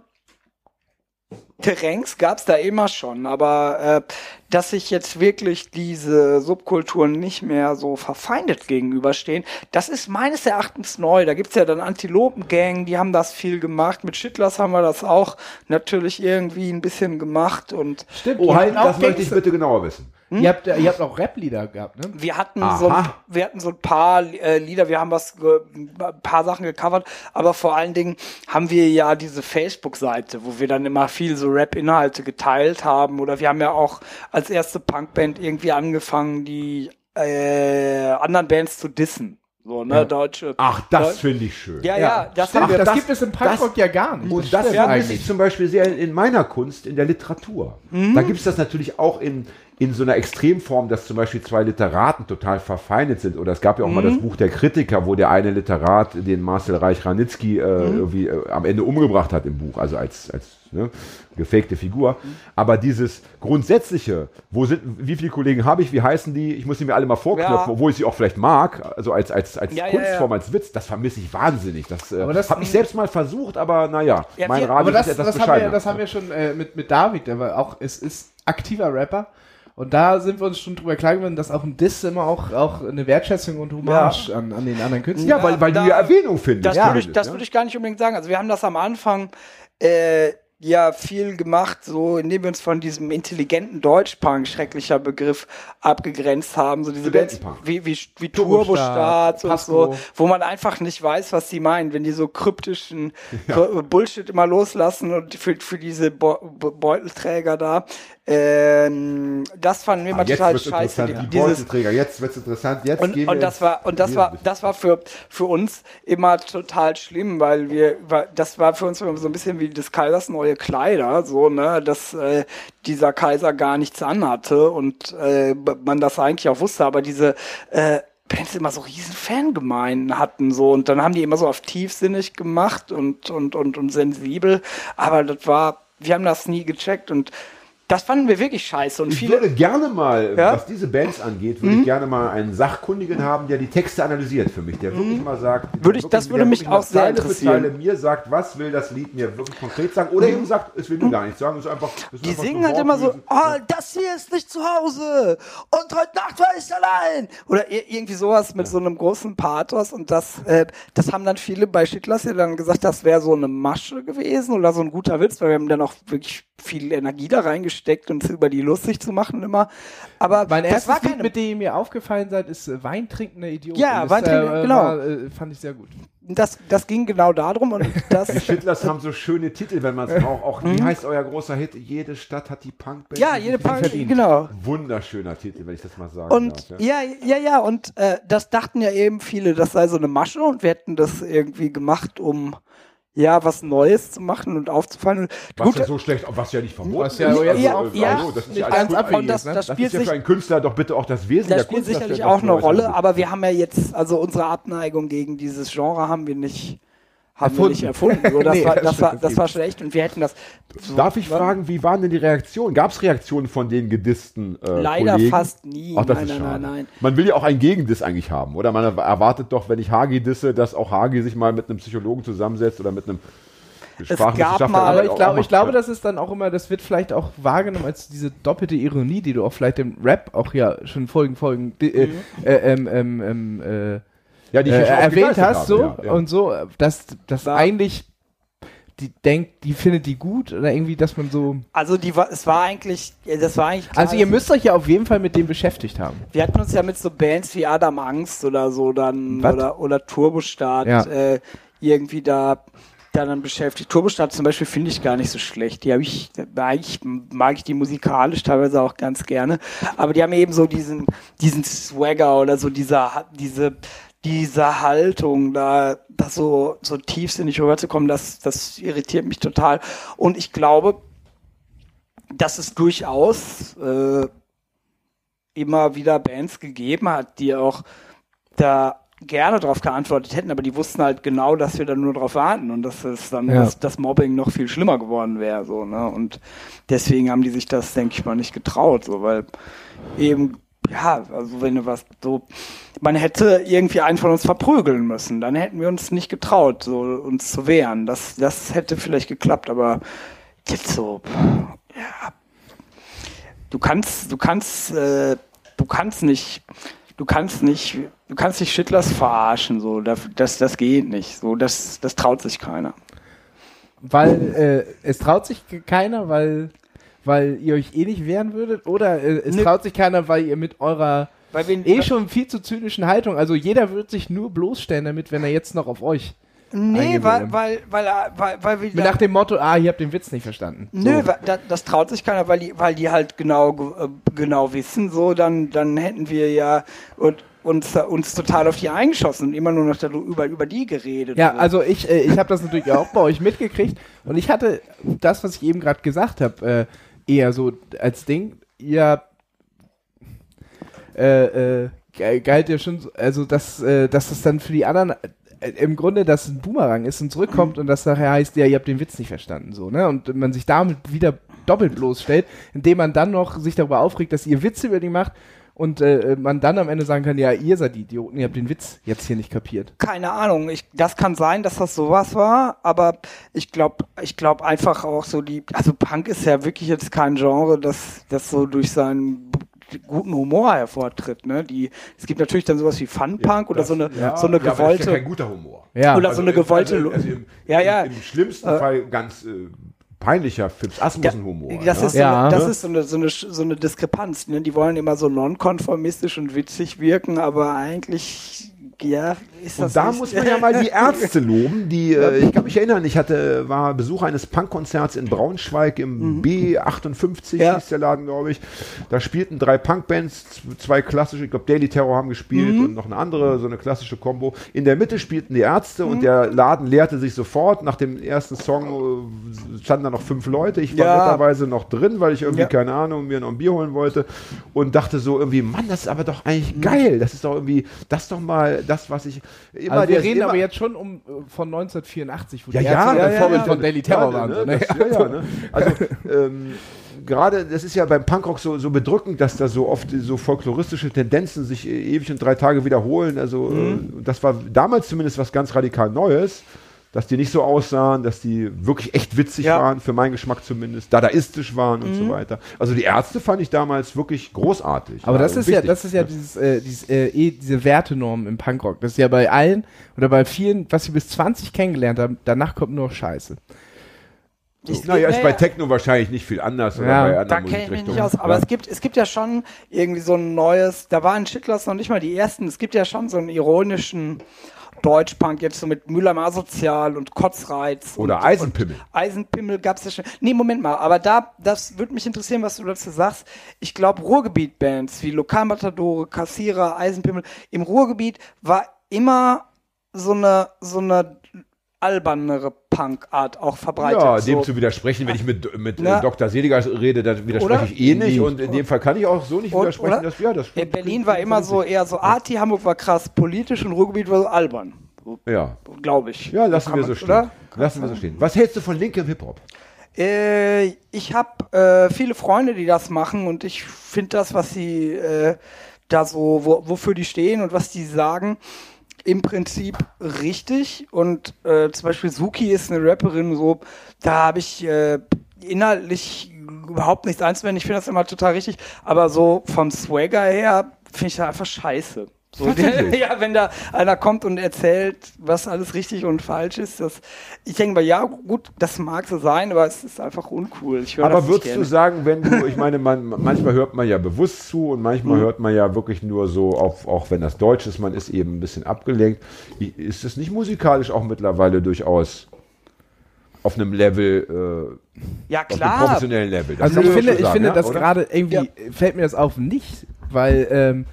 Terrains gab es da immer schon, aber äh, dass sich jetzt wirklich diese Subkulturen nicht mehr so verfeindet gegenüberstehen, das ist meines Erachtens neu. Da gibt's ja dann Antilopengang, die haben das viel gemacht. Mit Schittlers haben wir das auch natürlich irgendwie ein bisschen gemacht und Stimmt. Oh, halt, das möchte ich bitte genauer wissen. Ihr habt, ihr habt auch Rap-Lieder gehabt, ne? Wir hatten Aha. so, ein- wir hatten so ein paar äh, Lieder, wir haben was, ein paar Sachen gecovert, aber vor allen Dingen haben wir ja diese Facebook-Seite, wo wir dann immer viel so Rap-Inhalte geteilt haben oder wir haben ja auch als erste Punkband irgendwie angefangen, die äh, anderen Bands zu dissen. So, ne, deutsche. Ach, das finde ich schön. ja, ja, das wir. das, das- gibt es im Punkrock ja gar nicht. Und das vermisse ich zum Beispiel sehr in meiner Kunst, in der Literatur. Mhm. Da gibt es das natürlich auch in, in so einer Extremform, dass zum Beispiel zwei Literaten total verfeindet sind. Oder es gab ja auch mal Mhm. das Buch der Kritiker, wo der eine Literat den Marcel Reich-Ranitzky äh, Mhm. irgendwie äh, am Ende umgebracht hat im Buch, also als, als ne, gefakte Figur. Mhm. Aber dieses Grundsätzliche, wo sind, wie viele Kollegen habe ich, wie heißen die, ich muss sie mir alle mal vorknöpfen, Ja. obwohl ich sie auch vielleicht mag, also als, als, als Ja, Kunstform, ja. als Witz, das vermisse ich wahnsinnig. Das, äh, das- habe ich selbst mal versucht, aber naja, Ja, mein Radio das, ist etwas das, haben wir, das haben wir schon äh, mit, mit David, der war auch, es ist aktiver Rapper. Und da sind wir uns schon drüber klar geworden, dass auch ein Diss immer auch, auch eine Wertschätzung und Hommage an, an den anderen Künstlern. Ja, weil, weil da- ja Erwähnung findest. Das, ja. würde ich, das ja. würde ich gar nicht unbedingt sagen. Also wir haben das am Anfang äh, ja viel gemacht, so indem wir uns von diesem intelligenten Deutschpunk, schrecklicher Begriff, abgegrenzt haben. So diese Bands wie, wie, wie Turbostart, Turbostarts und so, wo man einfach nicht weiß, was die meinen, wenn die so kryptischen [laughs] Bullshit immer loslassen und für, für diese Be Beutelträger da. Ähm, das fanden wir Ah, immer jetzt total scheiße. die Dieses, Beutenträger, jetzt wird's interessant, jetzt und, gehen und das war und das war das war für für uns immer total schlimm, weil wir das war für uns immer so ein bisschen wie des Kaisers neue Kleider, so ne, dass äh, dieser Kaiser gar nichts anhatte und äh, man das eigentlich auch wusste, aber diese äh, Bands immer so riesen Fangemeinden hatten so und dann haben die immer so auf tiefsinnig gemacht und und und und sensibel, aber das war wir haben das nie gecheckt und das fanden wir wirklich scheiße und Ich viele würde gerne mal, Ja? was diese Bands angeht, würde ich gerne mal einen Sachkundigen haben, der die Texte analysiert für mich, der wirklich mal sagt, Würde ich- das würde mich auch sehr Zeile interessieren. Zeile mir sagt, was will das Lied mir wirklich konkret sagen, oder eben sagt, es will mir gar nichts sagen, es ist einfach, ist Die einfach singen halt immer so, oh, das hier ist nicht zu Hause und heute Nacht war ich allein. Oder ir- irgendwie sowas mit so einem großen Pathos und das, äh, das haben dann viele bei Schittlers ja dann gesagt, das wäre so eine Masche gewesen oder so ein guter Witz, weil wir haben dann auch wirklich viel Energie da reingesteckt, uns über die lustig zu machen immer. Aber Mein das erstes war Lied, keine, mit dem ihr aufgeifallen seid, ist äh, Weintrinkende Idioten. Ja, das, Weintrinkende, äh, genau. War, äh, fand ich sehr gut. das, das ging genau darum und [laughs] das. Die Schittlers haben so schöne Titel, wenn man es braucht. Auch, wie heißt euer großer Hit? Jede Stadt hat die Punkband. Mhm. ja, jede Punk, genau. Wunderschöner Titel, wenn ich das mal sagen Und darf. Ja. ja, ja, ja, und äh, das dachten ja eben viele, das sei so eine Masche und wir hätten das irgendwie gemacht, um ja was Neues zu machen und aufzufallen. Und Was gut, ja so schlecht, was ja nicht verboten Was ja ist. jetzt ja, Also, ja, das ist ja ganz alles abwegig und das, ne? das Das spielt ist ja sich für einen Künstler doch bitte auch das Wesen Das der spielt Kunst. sicherlich dass auch der eine Rolle, aber wir haben ja jetzt, also unsere Abneigung gegen dieses Genre haben wir nicht, haben wir Erfunden. nicht erfunden. So, das, Nee, war, [laughs] das das, war, das war schlecht und wir hätten das so, Darf ich fragen, wie waren denn die Reaktionen? Gab es Reaktionen von den gedissten äh, leider Kollegen? fast nie. Ach, das nein, ist nein, schade. nein, nein. Man will ja auch einen Gegendiss eigentlich haben, oder? Man erwartet doch, wenn ich Hagi disse, dass auch Hagi sich mal mit einem Psychologen zusammensetzt oder mit einem Sprachwissenschaftler. mal- Aber ich glaube, mal- ich glaube, das ist dann auch immer, das wird vielleicht auch wahrgenommen als diese doppelte Ironie, die du auch vielleicht im Rap auch ja schon Folgen, Folgen äh, äh, ähm, ähm, ähm, äh, ja, die ich äh, erwähnt hast, so ja, ja. und so, dass das eigentlich die denkt, die findet die gut oder irgendwie, dass man so. Also die war, es war eigentlich, das war eigentlich klar, Also ihr müsst euch ja auf jeden Fall mit dem beschäftigt haben. Wir hatten uns ja mit so Bands wie Adam Angst oder so dann Was? oder, oder Turbostart Ja. äh, irgendwie da, da dann beschäftigt. Turbostart zum Beispiel finde ich gar nicht so schlecht. Die habe ich, eigentlich mag ich die musikalisch teilweise auch ganz gerne. Aber die haben eben so diesen, diesen Swagger oder so dieser, diese, diese Haltung, da, das so, so tiefsinnig rüberzukommen, das, das irritiert mich total. Und ich glaube, dass es durchaus äh, immer wieder Bands gegeben hat, die auch da gerne darauf geantwortet hätten, aber die wussten halt genau, dass wir dann nur darauf warten und dass es dann Ja. das, das Mobbing noch viel schlimmer geworden wäre, so, ne? Und deswegen haben die sich das, denke ich mal, nicht getraut, so, weil eben, ja, also wenn du was so, man hätte irgendwie einen von uns verprügeln müssen, dann hätten wir uns nicht getraut, so uns zu wehren. Das, das hätte vielleicht geklappt, aber jetzt so, ja, du kannst, du kannst, äh, du kannst nicht, du kannst nicht, du kannst nicht Schittlers verarschen, so, das, das, geht nicht, so, das, das traut sich keiner. Weil äh, es traut sich keiner, weil, weil ihr euch eh nicht wehren würdet? Oder äh, es Nee. traut sich keiner, weil ihr mit eurer Weil wir, eh schon viel zu zynischen Haltung, also jeder wird sich nur bloßstellen damit, wenn er jetzt noch auf euch. nee, weil, weil, weil, weil, weil wir, Nach dem Motto, ah, ihr habt den Witz nicht verstanden. Nö, So. wa- da, das traut sich keiner, weil die, weil die halt genau, ge- äh, genau wissen, so, dann, dann hätten wir ja und, uns, uns total auf die eingeschossen und immer nur noch darüber, über die geredet. Ja, so. also ich, äh, ich habe das natürlich auch bei euch mitgekriegt und ich hatte das, was ich eben gerade gesagt habe, äh, eher so als Ding. Ihr äh, äh, galt ja schon, so, also dass, äh, dass das dann für die anderen äh, im Grunde das ein Boomerang ist und zurückkommt und das nachher heißt, ja, ihr habt den Witz nicht verstanden, so, ne? Und man sich damit wieder doppelt bloßstellt, indem man dann noch sich darüber aufregt, dass ihr Witze über die macht und äh, man dann am Ende sagen kann, ja, ihr seid die Idioten, ihr habt den Witz jetzt hier nicht kapiert. keine Ahnung. Ich, das kann sein, dass das sowas war, aber ich glaube, ich glaube einfach auch so die, also Punk ist ja wirklich jetzt kein Genre, das, das so durch seinen guten Humor hervortritt. Ne? Die, es gibt natürlich dann sowas wie Fun-Punk oder Das- so eine, ja, so eine ja, aber das ist ja gewollte. kein guter Humor. Ja. Oder so eine im- gewollte Also, also im, Ja, ja. Im, im schlimmsten Fall ganz äh, peinlicher Fips Asmussen-Humor. Das, ja? ist, so Ja. eine, das Ne? ist so eine, so eine, so eine Diskrepanz. Ne? Die wollen immer so nonkonformistisch und witzig wirken, aber eigentlich, ja, ist das Und da nicht. muss man ja mal die Ärzte loben, die, [laughs] äh, ich kann mich erinnern, ich hatte, war Besucher eines Punkkonzerts in Braunschweig im B58, Mhm. Ja. hieß der Laden, glaube ich. Da spielten drei Punkbands, zwei klassische, ich glaube Daily Terror haben gespielt Mhm. und noch eine andere, so eine klassische Combo. In der Mitte spielten die Ärzte Mhm. und der Laden leerte sich sofort. Nach dem ersten Song äh, standen da noch fünf Leute. Ich war Ja. netterweise noch drin, weil ich irgendwie, Ja. keine Ahnung, mir noch ein Bier holen wollte und dachte so irgendwie, Mann, das ist aber doch eigentlich geil. Das ist doch irgendwie, das ist doch mal das, was ich immer Also wir reden aber jetzt schon um äh, von 1984, wo ja, die ja, ja, ja, Vorbild ja, von Daily Terror waren. ne, so, ne? das, ja, ja, ne? Also ähm, gerade, das ist ja beim Punkrock so, so bedrückend, dass da so oft so folkloristische Tendenzen sich äh, ewig und drei Tage wiederholen. Also äh, das war damals zumindest was ganz radikal Neues. Dass die nicht so aussahen, dass die wirklich echt witzig Ja. waren, für meinen Geschmack zumindest, dadaistisch waren und so weiter. Also die Ärzte fand ich damals wirklich großartig. Aber das und ist ja, wichtig. das ist ja dieses, äh, dieses äh, eh, diese Wertenorm im Punkrock. Das ist ja bei allen oder bei vielen, was sie bis 20 kennengelernt haben, danach kommt nur noch Scheiße. Ich- Naja, ist bei. Techno wahrscheinlich nicht viel anders oder Ja. bei Da anderen kenne ich mich nicht Musikrichtungen. aus, aber Ja. es gibt, es gibt ja schon irgendwie so ein neues, da waren Schittlers noch nicht mal die ersten, es gibt ja schon so einen ironischen Deutschpunk jetzt so mit Müller mal sozial und Kotzreiz. Oder und, Eisenpimmel. Und Eisenpimmel gab's ja schon. Nee, Moment mal, aber da, das würde mich interessieren, was du dazu sagst. Ich glaube, Ruhrgebiet-Bands wie Lokalmatadore, Kassierer, Eisenpimmel, im Ruhrgebiet war immer so eine, so eine albernere Punkart auch verbreitet. Ja, dem so. zu widersprechen, wenn ich mit, mit Na. äh, Dr. Seliger rede, dann widerspreche Oder? ich eh nicht. Und in dem Fall kann ich auch so nicht Und- widersprechen. oder? Dass, ja, das Äh, Berlin war immer so eher so arty, Hamburg war krass politisch und Ruhrgebiet war so albern. So, Ja, glaube ich. ja lassen wir so stehen. Oder? Lassen wir so stehen. Was hältst du von linkem Hip-Hop? Äh, ich habe äh, viele Freunde, die das machen und ich finde das, was sie äh, da so, wo, wofür die stehen und was die sagen, im Prinzip richtig. Und äh, zum Beispiel Suki ist eine Rapperin, so, da habe ich äh, inhaltlich überhaupt nichts einzuwenden. Ich finde das immer total richtig, aber so vom Swagger her finde ich das einfach scheiße. So, ja, wenn da einer kommt und erzählt, was alles richtig und falsch ist, das, ich denke mal, ja, gut, das mag so sein, aber es ist einfach uncool. Ich höre das Aber würdest du sagen, wenn du, ich meine, man, [laughs] manchmal hört man ja bewusst zu und Mhm. manchmal hört man ja wirklich nur so, auf, auch wenn das Deutsch ist, man ist eben ein bisschen abgelenkt. Ist es nicht musikalisch auch mittlerweile durchaus auf einem Level, Ja, äh, auf einem klar. professionellen Level? Das Also ich finde, ich sagen, finde ja, das oder? gerade irgendwie fällt mir das auf nicht, weil ähm,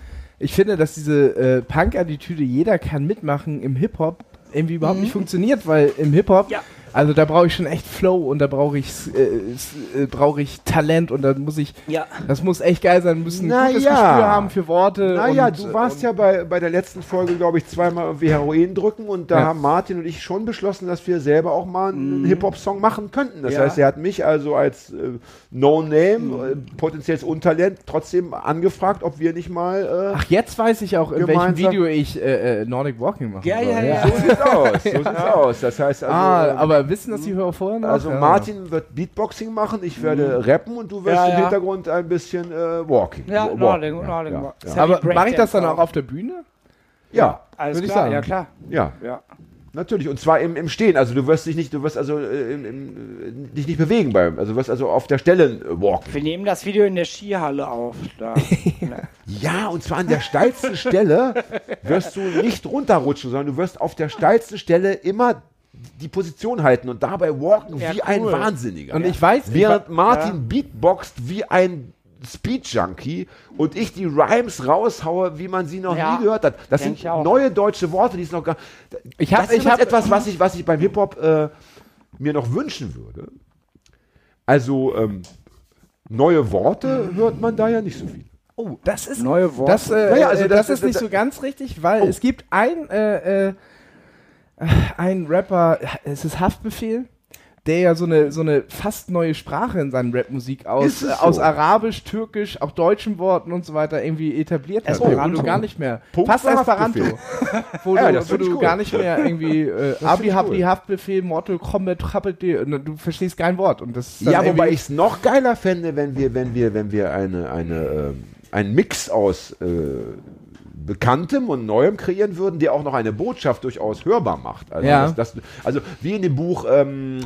ich finde, dass diese äh, Punk-Attitüde, jeder kann mitmachen im Hip-Hop, irgendwie überhaupt nicht funktioniert, weil im Hip-Hop, Mhm. Ja. Also da brauche ich schon echt Flow und da brauche ich, äh, s- äh, brauche ich Talent und da muss ich, Ja. das muss echt geil sein, müssen ein Na gutes ja. Gespür haben für Worte. Naja, du warst und, ja bei, bei der letzten Folge, glaube ich, zweimal irgendwie Heroin drücken und da Ja. haben Martin und ich schon beschlossen, dass wir selber auch mal einen Hip-Hop-Song machen könnten. Das Ja. heißt, er hat mich also als äh, No-Name, äh, potenzielles Untalent, trotzdem angefragt, ob wir nicht mal. Äh, Ach, jetzt weiß ich auch, in welchem Video ich äh, äh, Nordic Walking mache. Ja, ja, ja. so sieht's aus. So sieht's [laughs] aus. Das heißt also. ah, äh, wissen das die Hörer vorher noch? also Ja. Martin wird Beatboxing machen, ich werde rappen und du wirst Ja, im ja. Hintergrund ein bisschen äh, Walking. Ja, Walk- Nordic, ja, Nordic ja, ja. Aber mache ich das dann auch auf der Bühne? ja, Alles Würde ich klar, sagen. ja klar. ja. Ja. Natürlich, und zwar im, im Stehen. Also du wirst dich nicht, du wirst also äh, im, im, äh, dich nicht bewegen beim, also du wirst also auf der Stelle äh, walken. Wir nehmen das Video in der Skihalle auf. Da. [laughs] Ja, und zwar an der steilsten Stelle wirst du nicht runterrutschen, sondern du wirst auf der steilsten Stelle immer die Position halten und dabei walken Ja, wie ein cool. Wahnsinniger. Und ich weiß, ich Während wa- Martin beatboxt wie ein Speed-Junkie und ich die Rhymes raushaue, wie man sie noch Ja, nie gehört hat. Das sind ich neue deutsche Worte, die es noch gar. Ich hab- das ist ich hab- etwas, was ich, was ich beim Hip-Hop äh, mir noch wünschen würde. Also, ähm, neue Worte hört man da ja nicht so viel. Oh, das ist Neue Worte. Das, äh, Naja, also äh, das- das, ist das- nicht das- so ganz richtig, weil Oh. es gibt ein, äh, äh, ein Rapper, es ist Haftbefehl, der ja so eine, so eine fast neue Sprache in seinen Rapmusik aus, äh, aus so? Arabisch, Türkisch, auch deutschen Worten und so weiter irgendwie etabliert hat. Esperanto. Wo du gar nicht mehr, Punkt fast Esperanto, wo [laughs] Ja, du, das wo du cool. gar nicht mehr irgendwie [laughs] äh, Abi, ich Habli, cool. Haftbefehl, Mortal Kombat, Rappete, und du verstehst kein Wort. Und das Ja, wobei ich es noch geiler fände, wenn wir, wenn wir, wenn wir eine, eine, ähm, einen Mix aus äh, Bekanntem und Neuem kreieren würden, der auch noch eine Botschaft durchaus hörbar macht. Also, Ja. das, das, also wie in dem Buch ähm,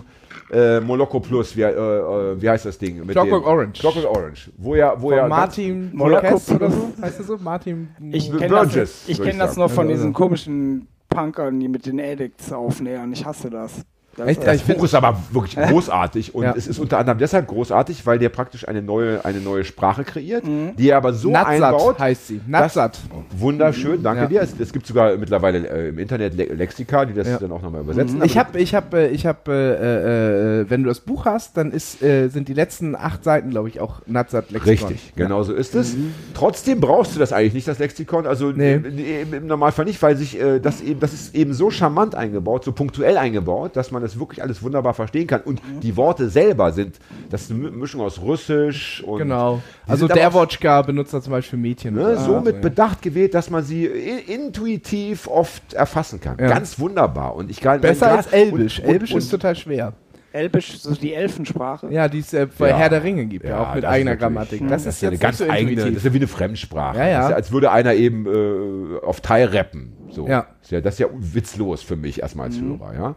äh, Moloko Plus, wie, äh, äh, wie heißt das Ding? Clockwork Orange. Clockwork Orange. Wo ja, wo von ja Martin Moloko Marquez oder so, heißt das so? Martin Ich kenne das, Burgess, ich würde kenn ich das nur von Ja, diesen komischen Punkern, die mit den Addicts aufnähern. Ich hasse das. Das Echt? Das ich Buch ist aber wirklich großartig und Ja. es ist unter anderem deshalb großartig, weil der praktisch eine neue, eine neue Sprache kreiert, die er aber so Natsat einbaut. heißt sie. Natsat. Wunderschön, danke Ja. dir. Es, es gibt sogar mittlerweile äh, im Internet Le Lexika, die das Ja. dann auch nochmal übersetzen. Ich Aber habe, ich habe, äh, ich habe, äh, äh, wenn du das Buch hast, dann ist, äh, sind die letzten acht Seiten, glaube ich, auch Natsat Lexikon. Richtig, genau so ist es. Trotzdem brauchst du das eigentlich nicht, das Lexikon. Also Nee. im, im, Normalfall nicht, weil sich äh, das eben, das ist eben so charmant eingebaut, so punktuell eingebaut, dass man das wirklich alles wunderbar verstehen kann. Und die Worte selber sind, das ist eine Mi- Mischung aus Russisch und Genau. Also der Wotschka benutzt er zum Beispiel Mädchen. Ne, Ah, so mit ja. Bedacht gewählt, dass man sie intuitiv oft erfassen kann. Ja. Ganz wunderbar. Und ich kann Besser als Elbisch. Und, Elbisch und, ist total schwer. Elbisch, so die Elfensprache. Ja, die es äh, bei Ja. Herr der Ringe gibt, ja, Ja, auch mit das ist eigener Grammatik. Mhm. Das, Das ist ja eine ganz so eigene, das ist ja wie eine Fremdsprache. Ja, ja. Das ist ja, als würde einer eben äh, auf Thai rappen. So. Ja. Das, ist ja, das ist ja witzlos für mich erstmal als Hörer. Ja?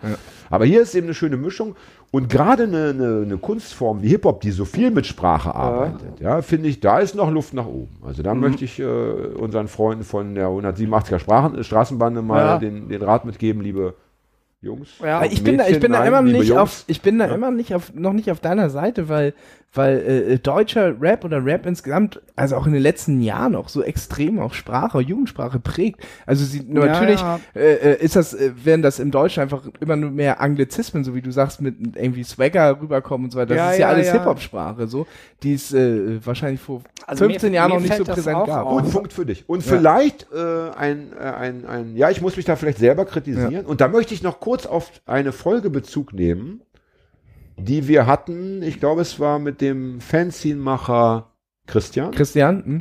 Aber hier ist eben eine schöne Mischung. Und gerade eine, eine, eine Kunstform wie Hip-Hop, die so viel mit Sprache arbeitet, ja, finde ich, da ist noch Luft nach oben. Also da möchte ich äh, unseren Freunden von der 187er Sprachen, Straßenbande mal Ja. den, den Rat mitgeben, liebe Jungs. Ja. Ich bin da, ich bin da nein, immer liebe nicht Jungs. auf, ich bin da immer nicht auf, noch nicht auf deiner Seite, weil, weil äh, deutscher Rap oder Rap insgesamt, also auch in den letzten Jahren noch so extrem auf Sprache, Jugendsprache prägt. Also sie, Ja, natürlich ja. Äh, äh, ist das, äh, werden das im Deutschen einfach immer nur mehr Anglizismen, so wie du sagst, mit irgendwie Swagger rüberkommen und so weiter. Das Ja, ist ja, ja, alles ja. Hip-Hop-Sprache, so, die es äh, wahrscheinlich vor Also 15 mir- Jahren mir noch nicht so präsent auch gab. auf. Gut, Punkt für dich. Und vielleicht äh, ein, äh, ein, ein, ja, ich muss mich da vielleicht selber kritisieren. Und da möchte ich noch kurz auf eine Folge Bezug nehmen, die wir hatten. Ich glaube, es war mit dem Fanzine-Macher Christian. Christian? Hm?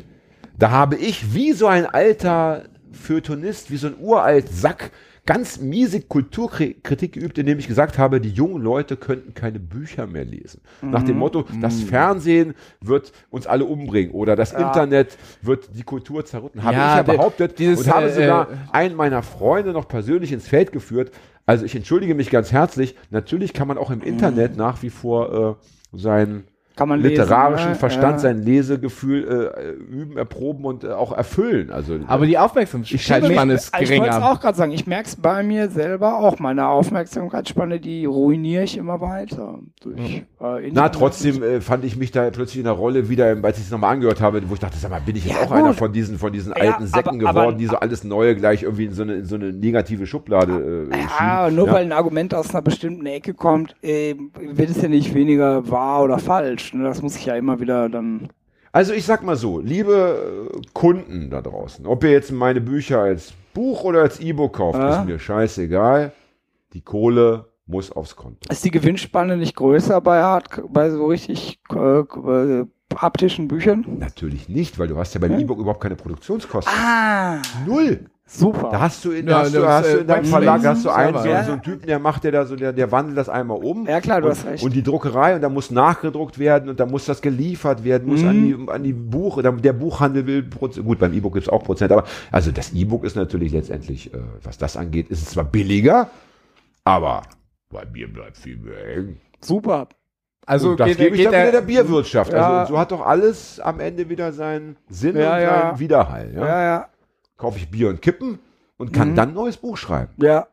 Da habe ich wie so ein alter Feuilletonist, wie so ein uralt Sack, ganz miese Kulturkritik geübt, indem ich gesagt habe, die jungen Leute könnten keine Bücher mehr lesen. Nach dem Motto, das Fernsehen wird uns alle umbringen oder das Internet wird die Kultur zerrütten. Habe Ja, ich ja behauptet dieses, und habe äh, sogar äh, einen meiner Freunde noch persönlich ins Feld geführt. Also ich entschuldige mich ganz herzlich. Natürlich kann man auch im Internet nach wie vor äh, sein Kann man lesen, literarischen ne? Verstand, Ja. sein Lesegefühl äh, üben, erproben und äh, auch erfüllen. Also, Aber die Aufmerksamkeitsspanne ist Ich wollte es geringer. auch gerade sagen, ich merke es bei mir selber auch. Meine Aufmerksamkeitsspanne, die ruiniere ich immer weiter. Durch, äh, na, trotzdem äh, fand ich mich da plötzlich in der Rolle wieder, als ich es nochmal angehört habe, wo ich dachte, sag mal, bin ich jetzt Ja, auch einer gut. von diesen, von diesen Ja, alten Säcken aber- aber- geworden, die so alles Neue gleich irgendwie in so eine, in so eine negative Schublade äh, Ja, schieben? nur Ja. weil ein Argument aus einer bestimmten Ecke kommt, äh, wird es ja nicht weniger wahr oder falsch. Ne? Das muss ich ja immer wieder dann. Also ich sag mal so, liebe äh, Kunden da draußen, ob ihr jetzt meine Bücher als Buch oder als E-Book kauft, Ja. ist mir scheißegal. Die Kohle muss aufs Konto. Ist die Gewinnspanne nicht größer bei, Hard, bei so richtig äh, äh, haptischen Büchern? Natürlich nicht, weil du hast ja beim E-Book überhaupt keine Produktionskosten. Ah, Null. super. Da hast du in, Ja, hast du, das, hast du äh, in deinem Verlag hast du einen, selber, so, ja. so einen Typen, der macht der da so, der, der wandelt das einmal um. Ja, klar, du und, hast recht. Und die Druckerei und da muss nachgedruckt werden und da muss das geliefert werden, muss an Mhm. die, an die Buch, der der Buchhandel will, gut, beim E-Book gibt es auch Prozent, aber also das E-Book ist natürlich letztendlich, äh, was das angeht, ist es zwar billiger, aber bei mir bleibt viel mehr hängen. super. Also und das geht, gebe ich dann wieder der der, Bierwirtschaft. Ja. Also so hat doch alles am Ende wieder seinen Sinn Ja, und ja. seinen Widerhall. Ja? Kaufe ich Bier und Kippen und kann Mhm. dann ein neues Buch schreiben. Ja.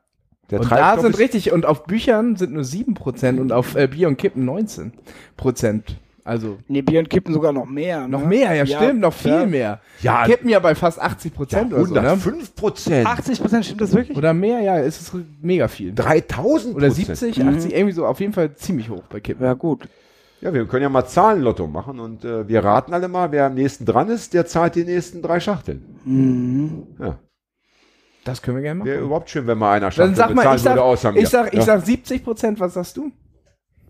Der und da sind ist- richtig, und auf Büchern sind nur 7% und auf äh, Bier und Kippen 19%. Also Nee, Bier und Kippen sogar noch mehr. noch ne? mehr, ja, stimmt, noch viel ja. mehr. Ja. Kippen ja bei fast 80% Ja, oder so, ne? 105 Prozent. 80 Prozent stimmt das wirklich? Oder mehr, ja, es ist mega viel. 3000 Oder Prozent. 70, 80, irgendwie so, auf jeden Fall ziemlich hoch bei Kippen. Ja, gut. Ja, wir können ja mal Zahlenlotto machen und äh, wir raten alle mal, wer am nächsten dran ist, der zahlt die nächsten drei Schachteln. Mhm. Ja. Das können wir gerne machen. Wäre überhaupt schön, wenn mal einer Schachtel Dann sag mal, bezahlen ich sag, würde außer mir. ich sag, ich ja. sag 70%, was sagst du?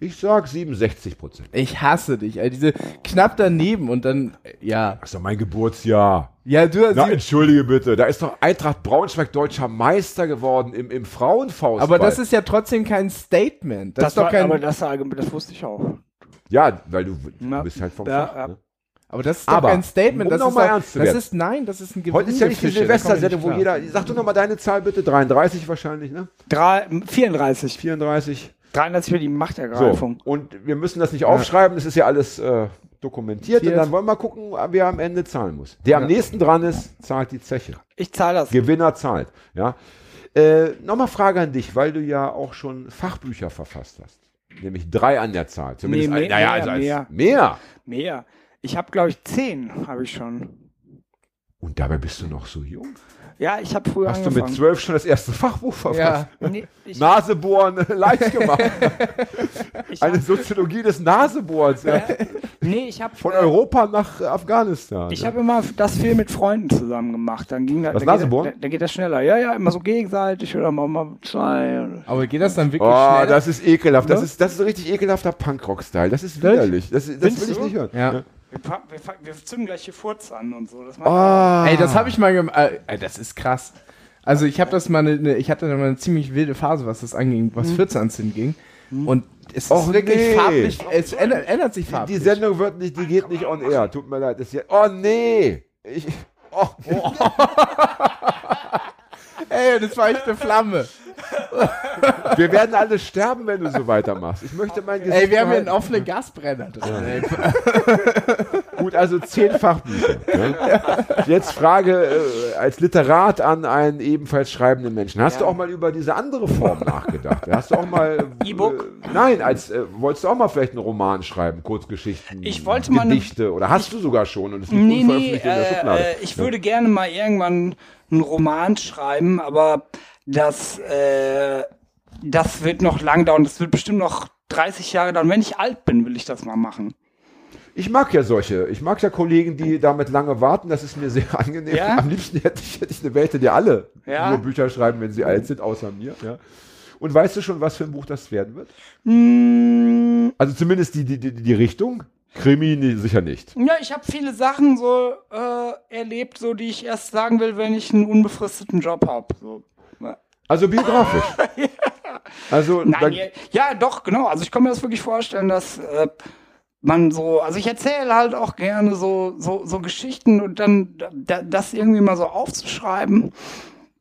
Ich sag 67 Prozent. Ich hasse dich, ey, diese knapp daneben und dann, äh, ja. Das ist doch mein Geburtsjahr. Ja, du, Na, sie, entschuldige bitte, da ist doch Eintracht Braunschweig deutscher Meister geworden im, im Frauenfaustball. aber das ist ja trotzdem kein Statement. Das, Das, ist doch war, kein, aber das, das wusste ich auch. Ja, weil du, du Ja. bist halt vom Ja, Fach. Ne? aber das ist doch Aber, kein Statement. um das noch ist mal doch, ernst zu das ist, nein, das ist ein Heute ist ja nicht die da Silvestersendung, wo jeder. Sag du noch mal deine Zahl bitte. 33 wahrscheinlich, ne? Drei, 34. 34. 33 für die So. Machtergreifung. Und wir müssen das nicht aufschreiben, das ist ja alles äh, dokumentiert. Und Vier. dann wollen wir mal gucken, wer am Ende zahlen muss. Der am nächsten dran ist, zahlt die Zeche. Ich zahle das. Gewinner zahlt. Ja. Äh, Nochmal Frage an dich, weil du ja auch schon Fachbücher verfasst hast. Nämlich drei an der Zahl. Zumindest Nee, mehr, naja, mehr, also als mehr. mehr. Mehr. Ich habe, glaube ich, 10 habe ich schon. Und dabei bist du noch so jung. Ja, ich habe früher Hast du angefangen. mit zwölf schon das erste Fachbuch verfasst? Ja. Nee, Nasebohren [laughs] leicht gemacht. [laughs] Eine Soziologie des Nasebohrens. Ja. [laughs] nee, ich habe Von Europa nach äh, Afghanistan. Ich ja. habe immer das viel mit Freunden zusammen gemacht. Dann ging das, geht, Nasebohren? dann, dann geht das schneller. Ja, ja, immer so gegenseitig oder mal, mal zwei. Aber geht das dann wirklich Oh, schnell? das ist ekelhaft. Das Ne? ist, das ist ein richtig ekelhafter Punkrock-Style. Das ist widerlich. Das, das will ich du? nicht hören. Ja. Wir, wir, wir zünden gleich hier Furz an und so. Das Oh. Ey, das habe ich mal gemacht. Äh, das ist krass. Also ich habe das mal, eine, ich hatte da mal eine ziemlich wilde Phase, was das anging, was 14 ging. Und es ist Och, wirklich nee. farblich, es ändert, ändert sich Die farblich. Sendung wird nicht, die geht nicht on air. Tut mir leid. Das hier, oh nee. Ich, oh, [laughs] [laughs] Ey, das war echt eine Flamme. wir werden alle sterben, wenn du so weitermachst. Ich möchte mein Gesicht Ey, wir haben hier einen offenen Gasbrenner drin. Gut, also zehn Fachbücher. Ne? Jetzt Frage äh, als Literat an einen ebenfalls schreibenden Menschen. Hast du auch mal über diese andere Form nachgedacht? Hast du auch mal E-Book? Äh, nein, als äh, wolltest du auch mal vielleicht einen Roman schreiben, Kurzgeschichten, Ich wollte mal eine- Gedichte oder hast du sogar schon und es liegt Nee, nee, in der Schublade. äh, äh, ich würde gerne mal irgendwann einen Roman schreiben, aber das, äh, das wird noch lang dauern. Das wird bestimmt noch 30 Jahre dauern. Wenn ich alt bin, will ich das mal machen. Ich mag ja solche. Ich mag ja Kollegen, die damit lange warten. Das ist mir sehr [laughs] angenehm. Ja? Am liebsten hätte ich, hätte ich eine Welt, in der alle Ja? nur Bücher schreiben, wenn sie alt sind, außer mir. Ja. Und weißt du schon, was für ein Buch das werden wird? Mm, Also zumindest die, die, die, die Richtung. Krimi sicher nicht. ja, ich habe viele Sachen so äh, erlebt, so die ich erst sagen will, wenn ich einen unbefristeten Job habe. So. Also biografisch. [laughs] Also Nein, dann, ja, ja, doch, genau. Also ich kann mir das wirklich vorstellen, dass äh, man so, also ich erzähle halt auch gerne so, so, so Geschichten und dann da, das irgendwie mal so aufzuschreiben,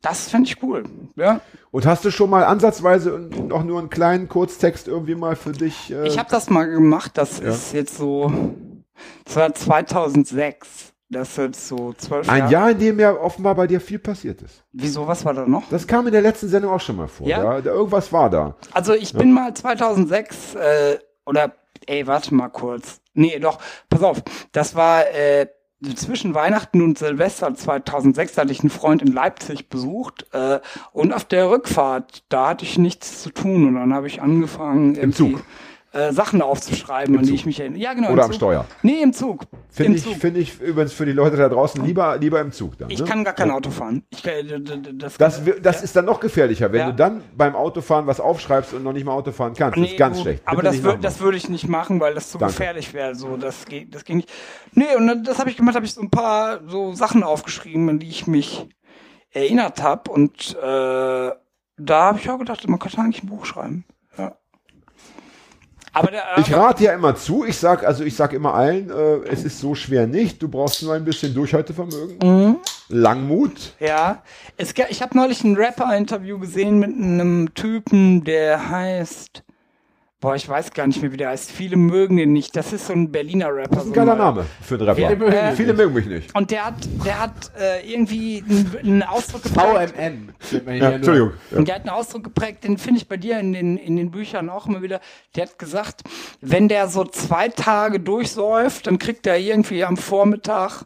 das fände ich cool. Ja. und hast du schon mal ansatzweise noch nur einen kleinen Kurztext irgendwie mal für dich? Äh, Ich habe das mal gemacht, das ist jetzt so, das war 2006. Das ist jetzt so zwölf ein Jahre. Jahr, in dem ja offenbar bei dir viel passiert ist. Wieso, was war da noch? Das kam in der letzten Sendung auch schon mal vor. Ja? Ja? Da, irgendwas war da. Also ich bin mal 2006 äh, oder ey, warte mal kurz. Nee, doch, pass auf. Das war äh, zwischen Weihnachten und Silvester 2006 hatte ich einen Freund in Leipzig besucht äh, und auf der Rückfahrt, da hatte ich nichts zu tun und dann habe ich angefangen Im Zug? Äh, Sachen aufzuschreiben, an die Zug? ich mich erinnere. Ja, genau. Oder im am Zug. Steuer? Nee, im Zug. Im Finde ich, Zug. finde ich übrigens für die Leute da draußen lieber, lieber im Zug dann. Ich ne? kann gar kein Auto fahren. Ich, äh, das, Das, das ist dann noch gefährlicher, wenn Ja. du dann beim Autofahren was aufschreibst und noch nicht mal Auto fahren kannst. das ist ganz gut, schlecht. Aber Bitte das, nicht wür das würde ich nicht machen, weil das zu Danke. gefährlich wäre. So, das geht, das ging nicht. Nee, und das habe ich gemacht, habe ich so ein paar so Sachen aufgeschrieben, an die ich mich erinnert habe. Und äh, da habe ich auch gedacht, man könnte eigentlich ein Buch schreiben. Aber der, Ich rate ja immer zu. Ich sag, also ich sag immer allen, äh, es ist so schwer nicht. Du brauchst nur ein bisschen Durchhaltevermögen, Mhm. Langmut. Ja, es, ich habe neulich ein Rapper-Interview gesehen mit einem Typen, der heißt, boah, ich weiß gar nicht mehr, wie der heißt. Viele mögen den nicht. Das ist so ein Berliner Rapper. Das ist ein geiler Name für einen Rapper. Viele mögen Viele, mögen mich nicht. Und der hat, der hat äh, irgendwie einen, einen Ausdruck geprägt. VMN. Ja. Entschuldigung. Ja. Und der hat einen Ausdruck geprägt, den finde ich bei dir in den, in den Büchern auch immer wieder. Der hat gesagt, wenn der so zwei Tage durchsäuft, dann kriegt er irgendwie am Vormittag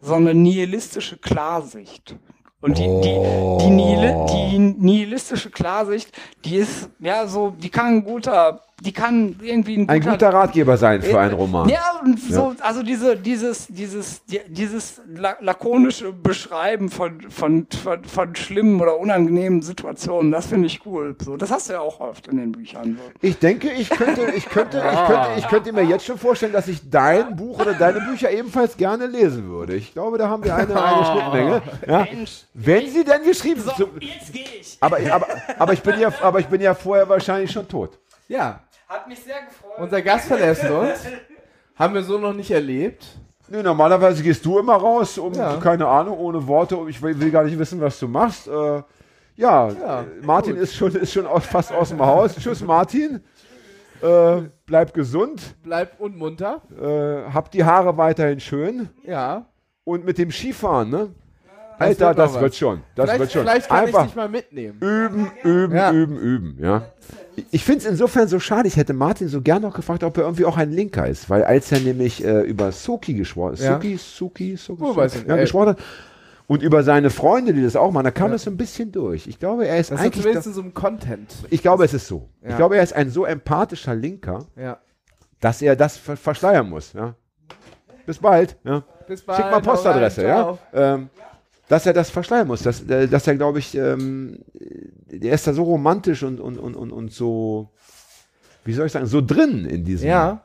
so eine nihilistische Klarsicht. Und die, die, die, Nihil die nihilistische Klarsicht, die ist, ja, so, die kann ein guter, die kann irgendwie ein guter, Ein guter Ratgeber sein für einen Roman. ja, und so, also diese, dieses, dieses, die- dieses la lakonische Beschreiben von, von, von, von schlimmen oder unangenehmen Situationen, das finde ich cool. So, das hast du ja auch oft in den Büchern. So. Ich denke, ich könnte, ich könnte, ich könnte, ich könnte mir jetzt schon vorstellen, dass ich dein Buch oder deine Bücher ebenfalls gerne lesen würde. Ich glaube, da haben wir eine, eine Schnittmenge. Ja. Mensch. Wenn sie denn geschrieben So, sind. jetzt gehe ich. Aber, aber, aber, ich bin ja, aber ich bin ja vorher wahrscheinlich schon tot. Ja, Hat mich sehr gefreut. unser Gast verlässt uns. [laughs] Haben wir so noch nicht erlebt. Nö, normalerweise gehst du immer raus, um, Ja. keine Ahnung, ohne Worte. Ich will, will gar nicht wissen, was du machst. Äh, ja, Ja, Martin ist schon, ist schon aus, fast aus dem Haus. Tschüss, Martin. Äh, bleib gesund. Bleibt unmunter. Äh, hab die Haare weiterhin schön. Ja. Und mit dem Skifahren, ne? Das Alter, wird das was. wird schon. Das Vielleicht, wird schon. vielleicht kann ich Einfach dich mal mitnehmen. üben, üben, Ja. üben, üben, ja. Ich finde es insofern so schade, ich hätte Martin so gern noch gefragt, ob er irgendwie auch ein Linker ist, weil als er nämlich äh, über Soki gesprochen Ja. Suki, Suki, Suki, Oh, ich ja, gesprochen hat und über seine Freunde, die das auch machen, da kam das so ein bisschen durch. Ich glaube, er ist Das ist eigentlich, zumindest das, so ein Content. ich glaube, es ist so. Ich Ja. glaube, er ist ein so empathischer Linker, Ja. dass er das ver verschleiern muss, ja. Bis bald, ja. Bis Schick mal rein, Postadresse, ja. Ähm, dass er das verschleiern muss, dass, äh, dass er, glaube ich, ähm, der ist da so romantisch und, und, und, und, und so, wie soll ich sagen, so drin in diesem, Ja.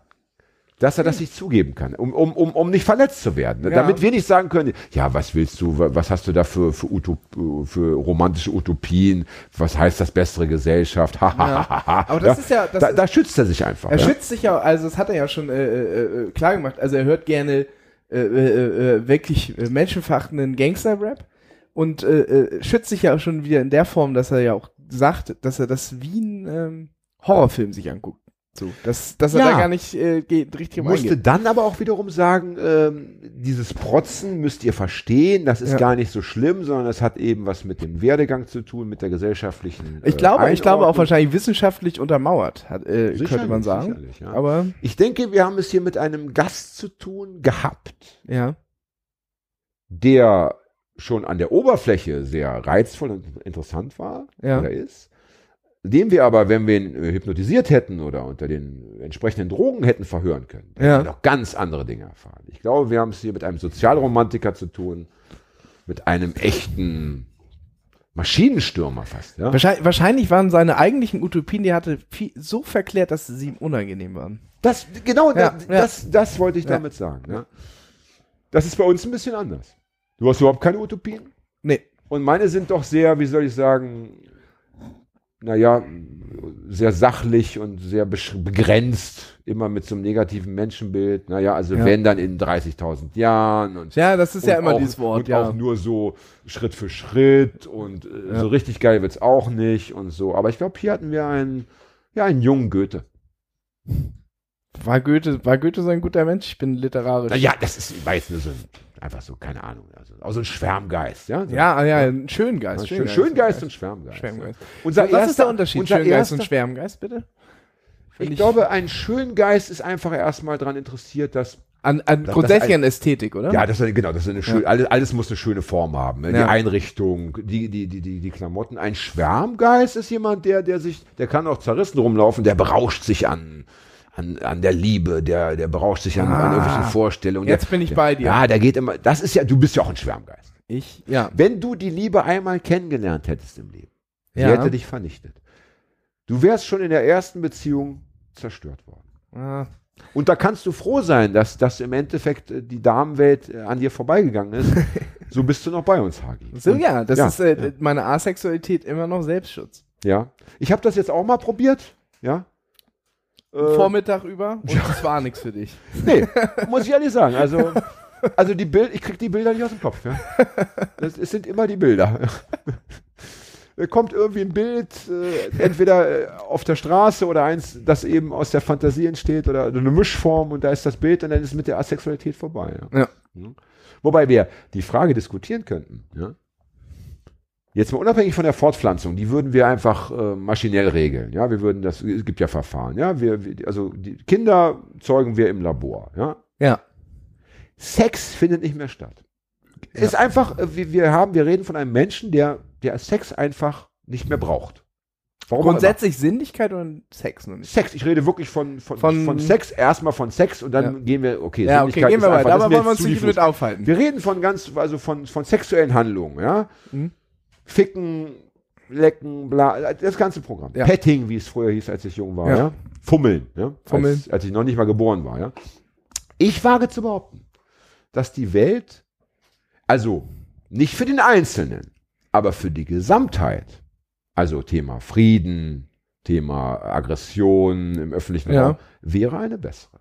dass er das nicht zugeben kann, um, um, um, um nicht verletzt zu werden. Ja. Damit wir nicht sagen können, ja, was willst du, wa- was hast du da für, für, Utop, für romantische Utopien, was heißt das bessere Gesellschaft, ha, ha, ha, ha. Aber das ist ja- das da, ist- da schützt er sich einfach. Er ja? schützt sich ja, also das hat er ja schon äh, äh, äh, klar gemacht. Also er hört gerne äh, äh, äh, wirklich menschenverachtenden Gangster-Rap und äh, äh, schützt sich ja auch schon wieder in der Form, dass er ja auch sagt, dass er das wie ein ähm, Horrorfilm sich anguckt. So, dass, dass er Ja. da gar nicht äh, geht, richtig musste eingeht. dann aber auch wiederum sagen, ähm, dieses Protzen müsst ihr verstehen, das ist Ja. gar nicht so schlimm, sondern es hat eben was mit dem Werdegang zu tun, mit der gesellschaftlichen. Ich äh, glaube, ich glaube auch wahrscheinlich wissenschaftlich untermauert, hat, äh, könnte man sagen. ja. Aber Ich denke, wir haben es hier mit einem Gast zu tun gehabt, ja, der schon an der Oberfläche sehr reizvoll und interessant war Ja. oder ist, dem wir aber, wenn wir ihn äh, hypnotisiert hätten oder unter den entsprechenden Drogen hätten verhören können, hätten Ja. wir noch ganz andere Dinge erfahren. Ich glaube, wir haben es hier mit einem Sozialromantiker zu tun, mit einem echten Maschinenstürmer fast. Ja? wahrscheinlich, wahrscheinlich waren seine eigentlichen Utopien, die er hatte, viel, so verklärt, dass sie ihm unangenehm waren. Das, genau, Ja, das. Das, das wollte ich damit sagen. Ja? Das ist bei uns ein bisschen anders. Du hast überhaupt keine Utopien? Nee. Und meine sind doch sehr, wie soll ich sagen, naja, sehr sachlich und sehr begrenzt, immer mit so einem negativen Menschenbild. Naja, also Ja. wenn dann in 30.000 Jahren und Ja, das ist ja immer auch, dieses Wort, und ja. auch nur so Schritt für Schritt und äh, so richtig geil wird's auch nicht und so. Aber ich glaube, hier hatten wir einen, ja, einen jungen Goethe. War Goethe, war Goethe so ein guter Mensch? Ich bin literarisch. Ja, das ist, war jetzt nur so ein, einfach so, keine Ahnung, also auch so ein Schwärmgeist, ja? So, Ja, ja, ein Schöngeist. Schön, Schöngeist und Schwärmgeist. Schwärmgeist. Unser Was ist der erster- Unterschied? unser Schöngeist und erster- Schwärmgeist, bitte? Ich, ich- glaube, ein Schöngeist ist einfach erstmal daran interessiert, dass An, an Das- grundsätzlich das- an Ästhetik, oder? Ja, das ist, genau, das ist eine schöne, alles, alles muss eine schöne Form haben. Ne? Die Ja. Einrichtung, die, die, die, die, die Klamotten. Ein Schwärmgeist ist jemand, der, der sich, der kann auch zerrissen rumlaufen, der berauscht sich an, an, an der Liebe, der, der berauscht sich an, an Ah. irgendwelchen Vorstellungen. Jetzt der, bin ich der, bei dir. Ja, der geht immer, das ist ja, du bist ja auch ein Schwärmgeist. Ich, ja. Wenn du die Liebe einmal kennengelernt hättest im Leben, Ja. hätte dich vernichtet. Du wärst schon in der ersten Beziehung zerstört worden. Ah, Und da kannst du froh sein, dass, dass im Endeffekt äh, die Damenwelt äh, an dir vorbeigegangen ist. [laughs] so bist du noch bei uns, Hagi. So, Und- ja, das ja, ist äh, meine Asexualität immer noch Selbstschutz. Ja. Ich habe das jetzt auch mal probiert. Ja. Äh, Vormittag über und es war nichts für dich. [laughs] nee, muss ich ehrlich sagen. Also, also die Bild, ich krieg die Bilder nicht aus dem Kopf. Ja. Das, es sind immer die Bilder. [laughs] Da kommt irgendwie ein Bild, äh, entweder äh, auf der Straße oder eins, das eben aus der Fantasie entsteht oder eine Mischform und da ist das Bild und dann ist es mit der Asexualität vorbei. Ja. Ja. Wobei wir die Frage diskutieren könnten, ja. Jetzt mal unabhängig von der Fortpflanzung, die würden wir einfach äh, maschinell regeln. Ja, wir würden das, es gibt ja Verfahren, ja. Wir, wir, also die Kinder zeugen wir im Labor, ja. Ja. Sex findet nicht mehr statt. Ist einfach, äh, wir, wir haben, wir reden von einem Menschen, der, der Sex einfach nicht mehr braucht. Warum Grundsätzlich Sinnlichkeit und Sex nicht. Sex, ich rede wirklich von, von, Von- von, Sex, erstmal von Sex und dann Ja. gehen wir, okay, Ja, okay, Sinnlichkeit gehen wir weiter. Aber wollen wir uns nicht mit aufhalten. Wir reden von ganz, also von, von sexuellen Handlungen, ja. Mhm. Ficken, lecken, bla, das ganze Programm. Ja. Petting, wie es früher hieß, als ich jung war, Ja. ja. Fummeln, ja. Fummeln. Als, als ich noch nicht mal geboren war, ja. Ich wage zu behaupten, dass die Welt, also nicht für den Einzelnen, aber für die Gesamtheit, also Thema Frieden, Thema Aggression im öffentlichen. Raum, wäre eine bessere.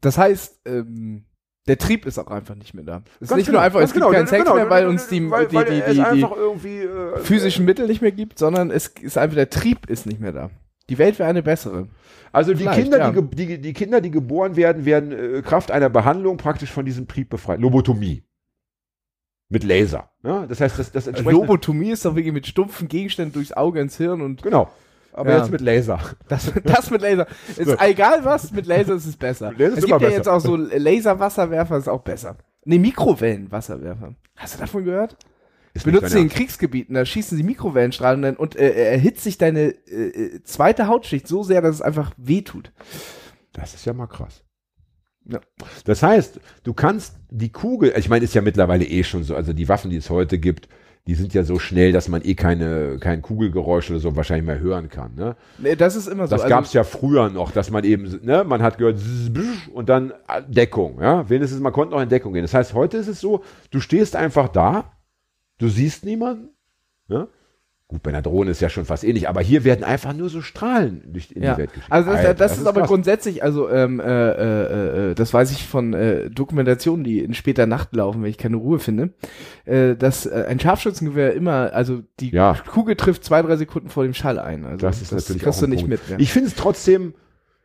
Das heißt, ähm, der Trieb ist auch einfach nicht mehr da. Es ist nicht genau, nur einfach, es gibt genau, keinen Sex genau, mehr, weil uns die, weil, die, weil die, es die, die äh, physischen Mittel nicht mehr gibt, sondern es ist einfach, der Trieb ist nicht mehr da. Die Welt wäre eine bessere. Also die Vielleicht, Kinder, ja. die, die, Kinder, die geboren werden, werden äh, Kraft einer Behandlung praktisch von diesem Trieb befreit. Lobotomie. Mit Laser. Ja? Das heißt, das, das Lobotomie ist doch wirklich mit stumpfen Gegenständen durchs Auge ins Hirn und Genau. Aber Ja. jetzt mit Laser. das, das mit Laser. [laughs] Ist So. egal was, mit Laser ist es besser. Laser ist es immer gibt ja besser. jetzt auch so Laserwasserwerfer, ist auch besser. Ne, Mikrowellenwasserwerfer. Hast du davon gehört? Ist Benutzen sie in Kriegsgebieten, da schießen sie Mikrowellenstrahlen und, und äh, erhitzt sich deine äh, äh, zweite Hautschicht so sehr, dass es einfach wehtut. Das ist ja mal krass. Ja. Das heißt, du kannst die Kugel, ich meine, ist ja mittlerweile eh schon so, also die Waffen, die es heute gibt, die sind ja so schnell, dass man eh keine, kein Kugelgeräusch oder so wahrscheinlich mehr hören kann. Ne? Nee, das ist immer so. Das Also- gab es ja früher noch, dass man eben, ne, man hat gehört und dann äh, Deckung, ja. Wenigstens man konnte noch in Deckung gehen. Das heißt, heute ist es so, du stehst einfach da, du siehst niemanden, ne? Gut, bei einer Drohne ist ja schon fast ähnlich, aber hier werden einfach nur so Strahlen durch in Ja, die Welt geschickt. also das, Alter, das, ist aber krass. grundsätzlich, also ähm, äh, äh, äh, das weiß ich von äh, Dokumentationen, die in später Nacht laufen, wenn ich keine Ruhe finde, äh, dass äh, ein Scharfschützengewehr immer, also die Ja. Kugel trifft zwei, drei Sekunden vor dem Schall ein. Also Das ist natürlich kriegst auch du ein nicht Punkt. mit. Ja. Ich finde es trotzdem,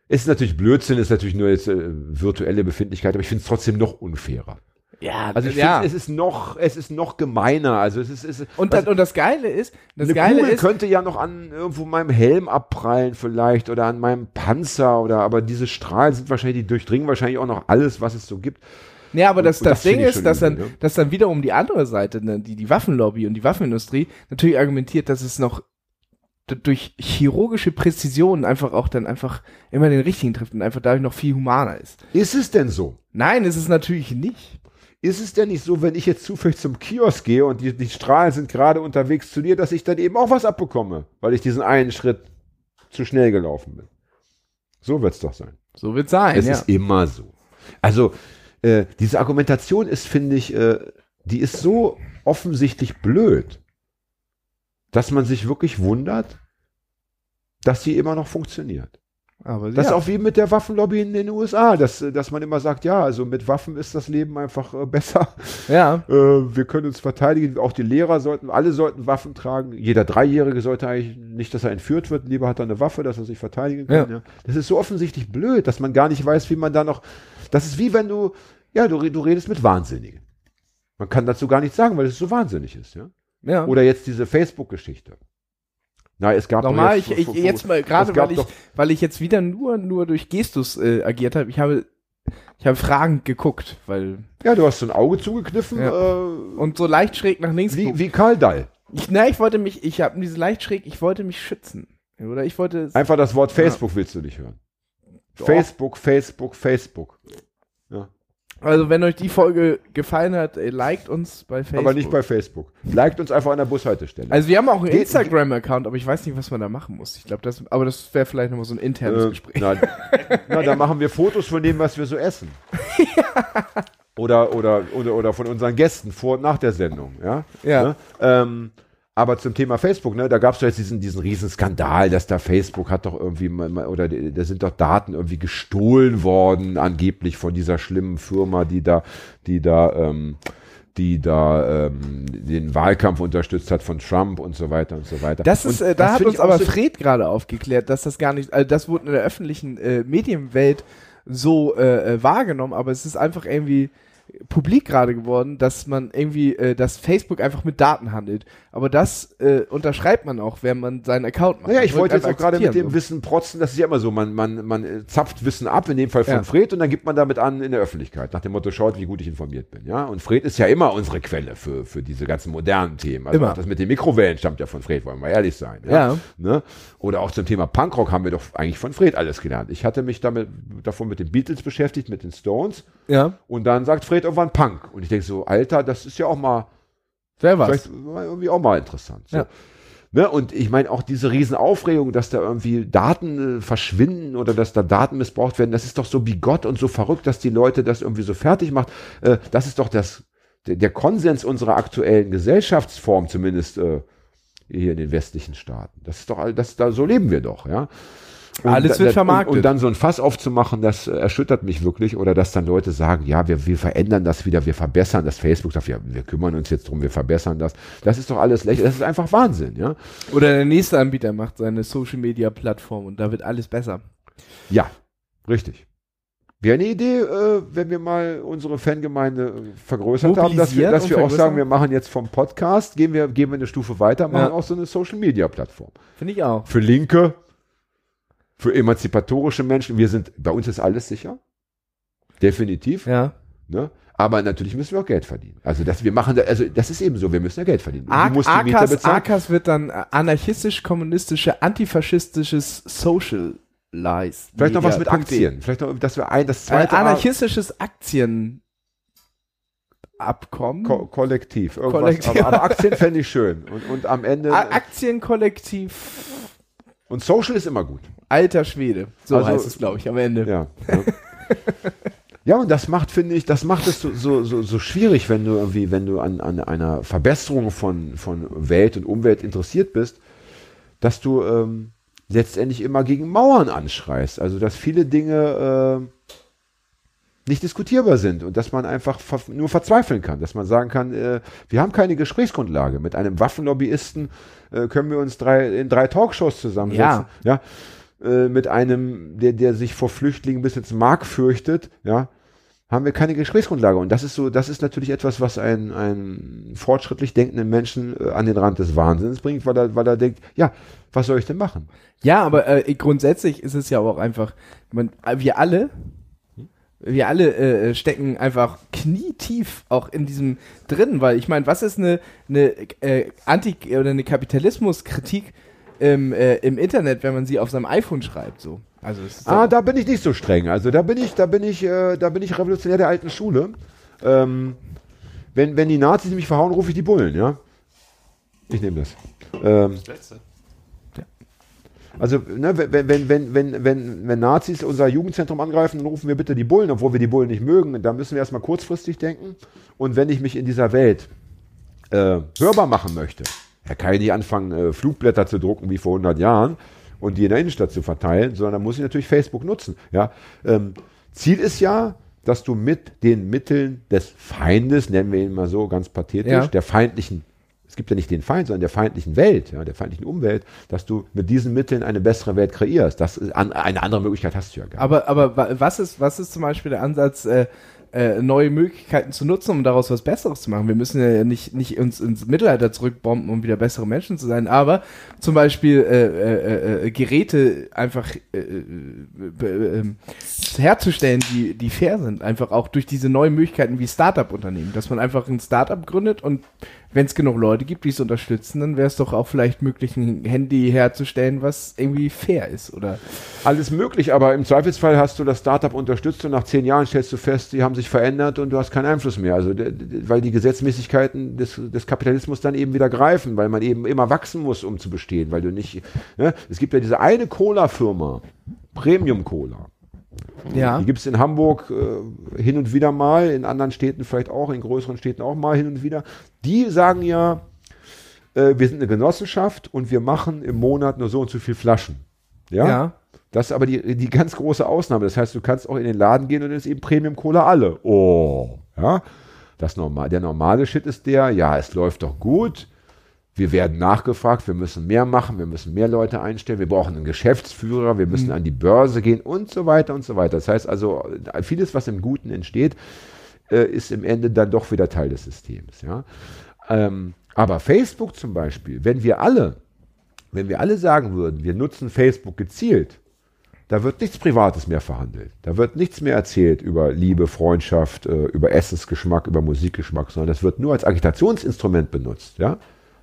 es ist natürlich Blödsinn, ist natürlich nur jetzt äh, virtuelle Befindlichkeit, aber ich finde es trotzdem noch unfairer. Ja, Also ich ja. es ist noch, es ist noch gemeiner. Also es ist, es ist und, das, und das Geile ist, das eine Geile Kugel ist, könnte ja noch an irgendwo meinem Helm abprallen vielleicht oder an meinem Panzer oder aber diese Strahlen sind wahrscheinlich, die durchdringen wahrscheinlich auch noch alles, was es so gibt. Ja, aber das, Und das, das Ding ist, dass dann, übel, ne? dass dann wiederum die andere Seite, ne, die, die Waffenlobby und die Waffenindustrie, natürlich argumentiert, dass es noch durch chirurgische Präzision einfach auch dann einfach immer den richtigen trifft und einfach dadurch noch viel humaner ist. Ist es denn so? Nein, ist es natürlich nicht. Ist es denn nicht so, wenn ich jetzt zufällig zum Kiosk gehe und die, die Strahlen sind gerade unterwegs zu dir, dass ich dann eben auch was abbekomme, weil ich diesen einen Schritt zu schnell gelaufen bin? So wird es doch sein. So wird sein, Es ja. ist immer so. Also, äh, diese Argumentation ist, finde ich, äh, die ist so offensichtlich blöd, dass man sich wirklich wundert, dass sie immer noch funktioniert. Aber Das ja. ist auch wie mit der Waffenlobby in den USA, dass, dass man immer sagt, ja, also mit Waffen ist das Leben einfach äh, besser. ja. [laughs] Äh, wir können uns verteidigen. Auch die Lehrer sollten, alle sollten Waffen tragen. Jeder Dreijährige sollte eigentlich nicht, dass er entführt wird. Lieber hat er eine Waffe, dass er sich verteidigen kann. Ja. Ja. Das ist so offensichtlich blöd, dass man gar nicht weiß, wie man da noch. Das ist wie wenn du, ja, du, du redest mit Wahnsinnigen. Man kann dazu gar nichts sagen, weil es so wahnsinnig ist, ja. ja. Oder jetzt diese Facebook-Geschichte. Na, es gab Nochmal, ich, jetzt, ich, jetzt mal, gerade weil ich, weil ich jetzt wieder nur, nur durch Gestus äh, agiert habe, ich habe, ich habe fragend geguckt, weil, ja, du hast so ein Auge zugekniffen, Ja. äh, und so leicht schräg nach links wie, gucken. wie Karl Dall. Ich, na, ich wollte mich, ich habe diese leicht schräg, ich wollte mich schützen. Oder ich wollte, Einfach das Wort Facebook willst du nicht hören. Doch. Facebook, Facebook, Facebook. Also wenn euch die Folge gefallen hat, äh, liked uns bei Facebook. Aber nicht bei Facebook. Liked uns einfach an der Bushaltestelle. Also wir haben auch einen Instagram-Account, aber ich weiß nicht, was man da machen muss. Ich glaube, das, aber das wäre vielleicht nochmal so ein internes Äh, Gespräch. [laughs] na, na, da machen wir Fotos von dem, was wir so essen. Oder, oder, oder, oder von unseren Gästen vor und nach der Sendung. Ja. Ja. Ne? Ähm, aber zum Thema Facebook, ne, da gab es doch jetzt diesen, diesen riesen Skandal, dass da Facebook hat doch irgendwie, oder da sind doch Daten irgendwie gestohlen worden, angeblich von dieser schlimmen Firma, die da, die da, ähm, die da ähm, den Wahlkampf unterstützt hat von Trump und so weiter und so weiter. Das ist, äh, da hat find uns aber so- Fred gerade aufgeklärt, dass das gar nicht, also das wurde in der öffentlichen äh, Medienwelt so äh, äh, wahrgenommen, aber es ist einfach irgendwie publik gerade geworden, dass man irgendwie, äh, dass Facebook einfach mit Daten handelt. Aber das äh, unterschreibt man auch, wenn man seinen Account macht. Naja, ich wollte jetzt auch gerade mit dem akzeptieren, Wissen protzen, das ist ja immer so, man, man, man äh, zapft Wissen ab, in dem Fall von Ja. Fred, und dann gibt man damit an in der Öffentlichkeit, nach dem Motto, schaut, wie gut ich informiert bin. Ja? Und Fred ist ja immer unsere Quelle für, für diese ganzen modernen Themen. Also Immer. das mit den Mikrowellen stammt ja von Fred, wollen wir ehrlich sein. Ja. Ne? Oder auch zum Thema Punkrock haben wir doch eigentlich von Fred alles gelernt. Ich hatte mich damit davon mit den Beatles beschäftigt, mit den Stones, So. Ja, und dann sagt Fred irgendwann Punk. Und ich denke so, Alter, das ist ja auch mal wer was? Vielleicht irgendwie auch mal interessant. So. Ja. Ne? Und ich meine auch diese Riesenaufregung, dass da irgendwie Daten äh, verschwinden oder dass da Daten missbraucht werden, das ist doch so bigott und so verrückt, dass die Leute das irgendwie so fertig macht. Äh, das ist doch das, der, der Konsens unserer aktuellen Gesellschaftsform, zumindest äh, hier in den westlichen Staaten. Das ist doch, all- das, da, so leben wir doch, ja. Und Alles wird vermarktet. Und, und dann so ein Fass aufzumachen, das äh, erschüttert mich wirklich. Oder dass dann Leute sagen, ja, wir, wir verändern das wieder, wir verbessern das. Facebook sagt, ja, wir kümmern uns jetzt drum, wir verbessern das. Das ist doch alles lächerlich. Das ist einfach Wahnsinn, ja. Oder der nächste Anbieter macht seine Social Media Plattform und da wird alles besser. Ja, richtig. Wäre eine Idee, äh, wenn wir mal unsere Fangemeinde äh, vergrößert haben, dass wir, dass wir auch sagen, wir machen jetzt vom Podcast, gehen wir, gehen wir eine Stufe weiter, machen Ja. auch so eine Social Media Plattform. Finde ich auch. Für Linke, für emanzipatorische Menschen. Wir sind, bei uns ist alles sicher. Definitiv. Ja. Ne? Aber natürlich müssen wir auch Geld verdienen. Also das, wir machen, da, also das ist eben so, wir müssen ja Geld verdienen. Ar Miete AKAS, bezahlen. AKAS wird dann äh, anarchistisch-kommunistische, antifaschistisches Socialize. Vielleicht noch was mit. Aktien. Vielleicht noch, dass wir ein, das zweite. anarchistisches Aktien. Abkommen. Ko kollektiv. Irgendwas. Kollektiv. Aber, aber Aktien fände ich schön. Und, und am Ende. Aktienkollektiv. Und Social ist immer gut. Alter Schwede. So Also- heißt es, glaube ich, am Ende. Ja. Ja, ja und das macht, finde ich, das macht es so, so, so, so schwierig, wenn du irgendwie, wenn du an, an einer Verbesserung von, von Welt und Umwelt interessiert bist, dass du ähm, letztendlich immer gegen Mauern anschreist. Also dass viele Dinge äh, nicht diskutierbar sind und dass man einfach ver nur verzweifeln kann, dass man sagen kann, äh, wir haben keine Gesprächsgrundlage. Mit einem Waffenlobbyisten äh, können wir uns drei, in drei Talkshows zusammensetzen. Ja. Äh, mit einem, der, der sich vor Flüchtlingen bis ins Mark fürchtet, ja, haben wir keine Gesprächsgrundlage. Und das ist so, das ist natürlich etwas, was einen, einen fortschrittlich denkenden Menschen äh, an den Rand des Wahnsinns bringt, weil er, weil er denkt, ja, was soll ich denn machen? Ja, aber äh, grundsätzlich ist es ja auch einfach, man, wir alle, wir alle äh, stecken einfach knietief auch in diesem drin, weil ich meine, was ist eine, eine äh, Anti- oder eine Kapitalismuskritik im, äh, im Internet, wenn man sie auf seinem iPhone schreibt, so? Also es ist Ah, da bin ich nicht so streng. Also da bin ich, da bin ich, äh, da bin ich revolutionär der alten Schule. Ähm, wenn, wenn die Nazis mich verhauen, rufe ich die Bullen, ja. Ich nehme das. Ähm, also, ne, wenn, wenn, wenn, wenn, wenn, wenn Nazis unser Jugendzentrum angreifen, dann rufen wir bitte die Bullen, obwohl wir die Bullen nicht mögen. Da müssen wir erstmal kurzfristig denken. Und wenn ich mich in dieser Welt äh, hörbar machen möchte, da kann ich nicht anfangen, äh, Flugblätter zu drucken wie vor 100 Jahren und die in der Innenstadt zu verteilen, sondern da muss ich natürlich Facebook nutzen. Ja? Ähm, Ziel ist ja, dass du mit den Mitteln des Feindes, nennen wir ihn mal so ganz pathetisch, Ja. der feindlichen, es gibt ja nicht den Feind, sondern der feindlichen Welt, ja, der feindlichen Umwelt, dass du mit diesen Mitteln eine bessere Welt kreierst. Das ist, an, eine andere Möglichkeit hast du ja gar nicht. Aber, aber wa- was ist, was ist zum Beispiel der Ansatz, äh, äh, neue Möglichkeiten zu nutzen, um daraus was Besseres zu machen? Wir müssen ja nicht, nicht uns ins Mittelalter zurückbomben, um wieder bessere Menschen zu sein, aber zum Beispiel äh, äh, äh, Geräte einfach äh, äh, äh, ähm, herzustellen, die, die fair sind. Einfach auch durch diese neuen Möglichkeiten wie Startup-Unternehmen, dass man einfach ein Startup gründet und wenn es genug Leute gibt, die es unterstützen, dann wäre es doch auch vielleicht möglich, ein Handy herzustellen, was irgendwie fair ist, oder? Alles möglich, aber im Zweifelsfall hast du das Startup unterstützt und nach zehn Jahren stellst du fest, die haben sich verändert und du hast keinen Einfluss mehr. Also, weil die Gesetzmäßigkeiten des, des Kapitalismus dann eben wieder greifen, weil man eben immer wachsen muss, um zu bestehen, weil du nicht, ne? es gibt ja diese eine Cola-Firma, Premium Cola. Ja. Die gibt es in Hamburg äh, hin und wieder mal, in anderen Städten vielleicht auch, in größeren Städten auch mal hin und wieder. Die sagen ja, äh, wir sind eine Genossenschaft und wir machen im Monat nur so und so viel Flaschen. Ja. ja. Das ist aber die, die ganz große Ausnahme. Das heißt, du kannst auch in den Laden gehen und es ist eben Premium Cola alle. Oh, ja. Das normal, der normale Shit ist der, ja, es läuft doch gut. Wir werden nachgefragt, wir müssen mehr machen, wir müssen mehr Leute einstellen, wir brauchen einen Geschäftsführer, wir müssen an die Börse gehen und so weiter und so weiter. Das heißt also, vieles, was im Guten entsteht, äh, ist im Ende dann doch wieder Teil des Systems. Ja? Ähm, aber Facebook zum Beispiel, wenn wir alle, wenn wir alle sagen würden, wir nutzen Facebook gezielt, da wird nichts Privates mehr verhandelt. Da wird nichts mehr erzählt über Liebe, Freundschaft, äh, über Essensgeschmack, über Musikgeschmack, sondern das wird nur als Agitationsinstrument benutzt. Ja?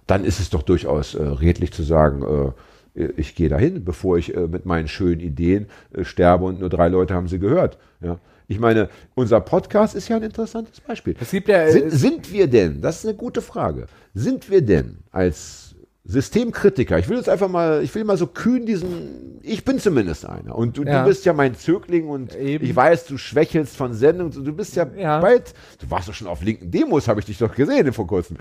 Dann ist es doch durchaus äh, redlich zu sagen, äh, ich gehe dahin, bevor ich äh, mit meinen schönen Ideen äh, sterbe und nur drei Leute haben sie gehört. Ja? Ich meine, unser Podcast ist ja ein interessantes Beispiel. Ja, Sind, es- sind wir denn, das ist eine gute Frage, sind wir denn als Systemkritiker, ich will jetzt einfach mal, ich will mal so kühn diesen, ich bin zumindest einer und du, Ja. du bist ja mein Zögling und Eben. ich weiß, du schwächelst von Sendung, du bist ja, Ja. bald, du warst doch schon auf linken Demos, habe ich dich doch gesehen vor kurzem.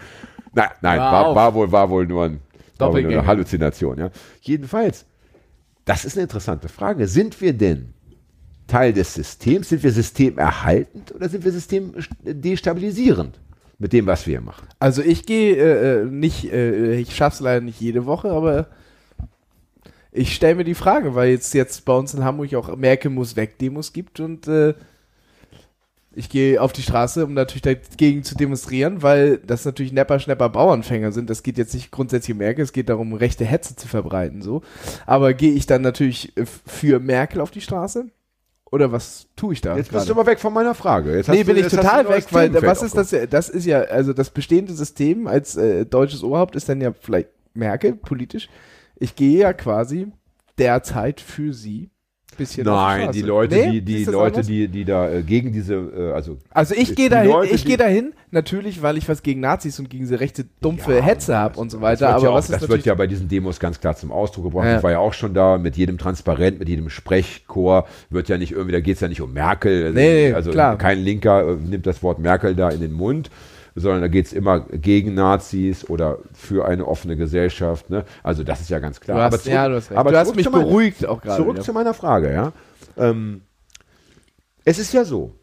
Nein, nein, war, war wohl, war wohl nur, ein, war wohl nur Doppelgänger. eine Halluzination, ja. Jedenfalls, das ist eine interessante Frage. Sind wir denn Teil des Systems? Sind wir systemerhaltend oder sind wir systemdestabilisierend mit dem, was wir machen? Also ich gehe äh, äh, nicht, äh, ich schaff's leider nicht jede Woche, aber ich stelle mir die Frage, weil jetzt jetzt bei uns in Hamburg auch Merkel muss weg Demos gibt und äh, ich gehe auf die Straße, um natürlich dagegen zu demonstrieren, weil das natürlich Nepper, Schnepper, Bauernfänger sind. Das geht jetzt nicht grundsätzlich um Merkel, es geht darum, rechte Hetze zu verbreiten, so. Aber gehe ich dann natürlich äh, für Merkel auf die Straße? Oder was tue ich da? Jetzt bist du aber weg von meiner Frage. Jetzt Nee, bin du, ich total weg, weil Themenfeld was ist das? Das ist ja, also das bestehende System als äh, deutsches Oberhaupt ist dann ja vielleicht Merkel politisch. Ich gehe ja quasi derzeit für sie bisschen. Nein, die Leute, Nee? die, die Leute, anders? die, die da äh, gegen diese, äh, also Also ich gehe dahin, Leute, ich die- gehe dahin, natürlich, weil ich was gegen Nazis und gegen diese rechte dumpfe Hetze habe und so weiter. Das, wird, Aber ja auch, was das wird ja bei diesen Demos ganz klar zum Ausdruck gebracht. Ja. Ich war ja auch schon da mit jedem Transparent, mit jedem Sprechchor. Wird ja nicht irgendwie, da geht es ja nicht um Merkel. Also, Nee, nee, also klar. kein Linker äh, nimmt das Wort Merkel da in den Mund, sondern da geht es immer gegen Nazis oder für eine offene Gesellschaft. Ne? Also das ist ja ganz klar. Du hast, aber zurück, ja, du hast aber du hast mich zu meiner- beruhigt auch gerade. Zurück wieder. zu meiner Frage, ja. Ähm, es ist ja so,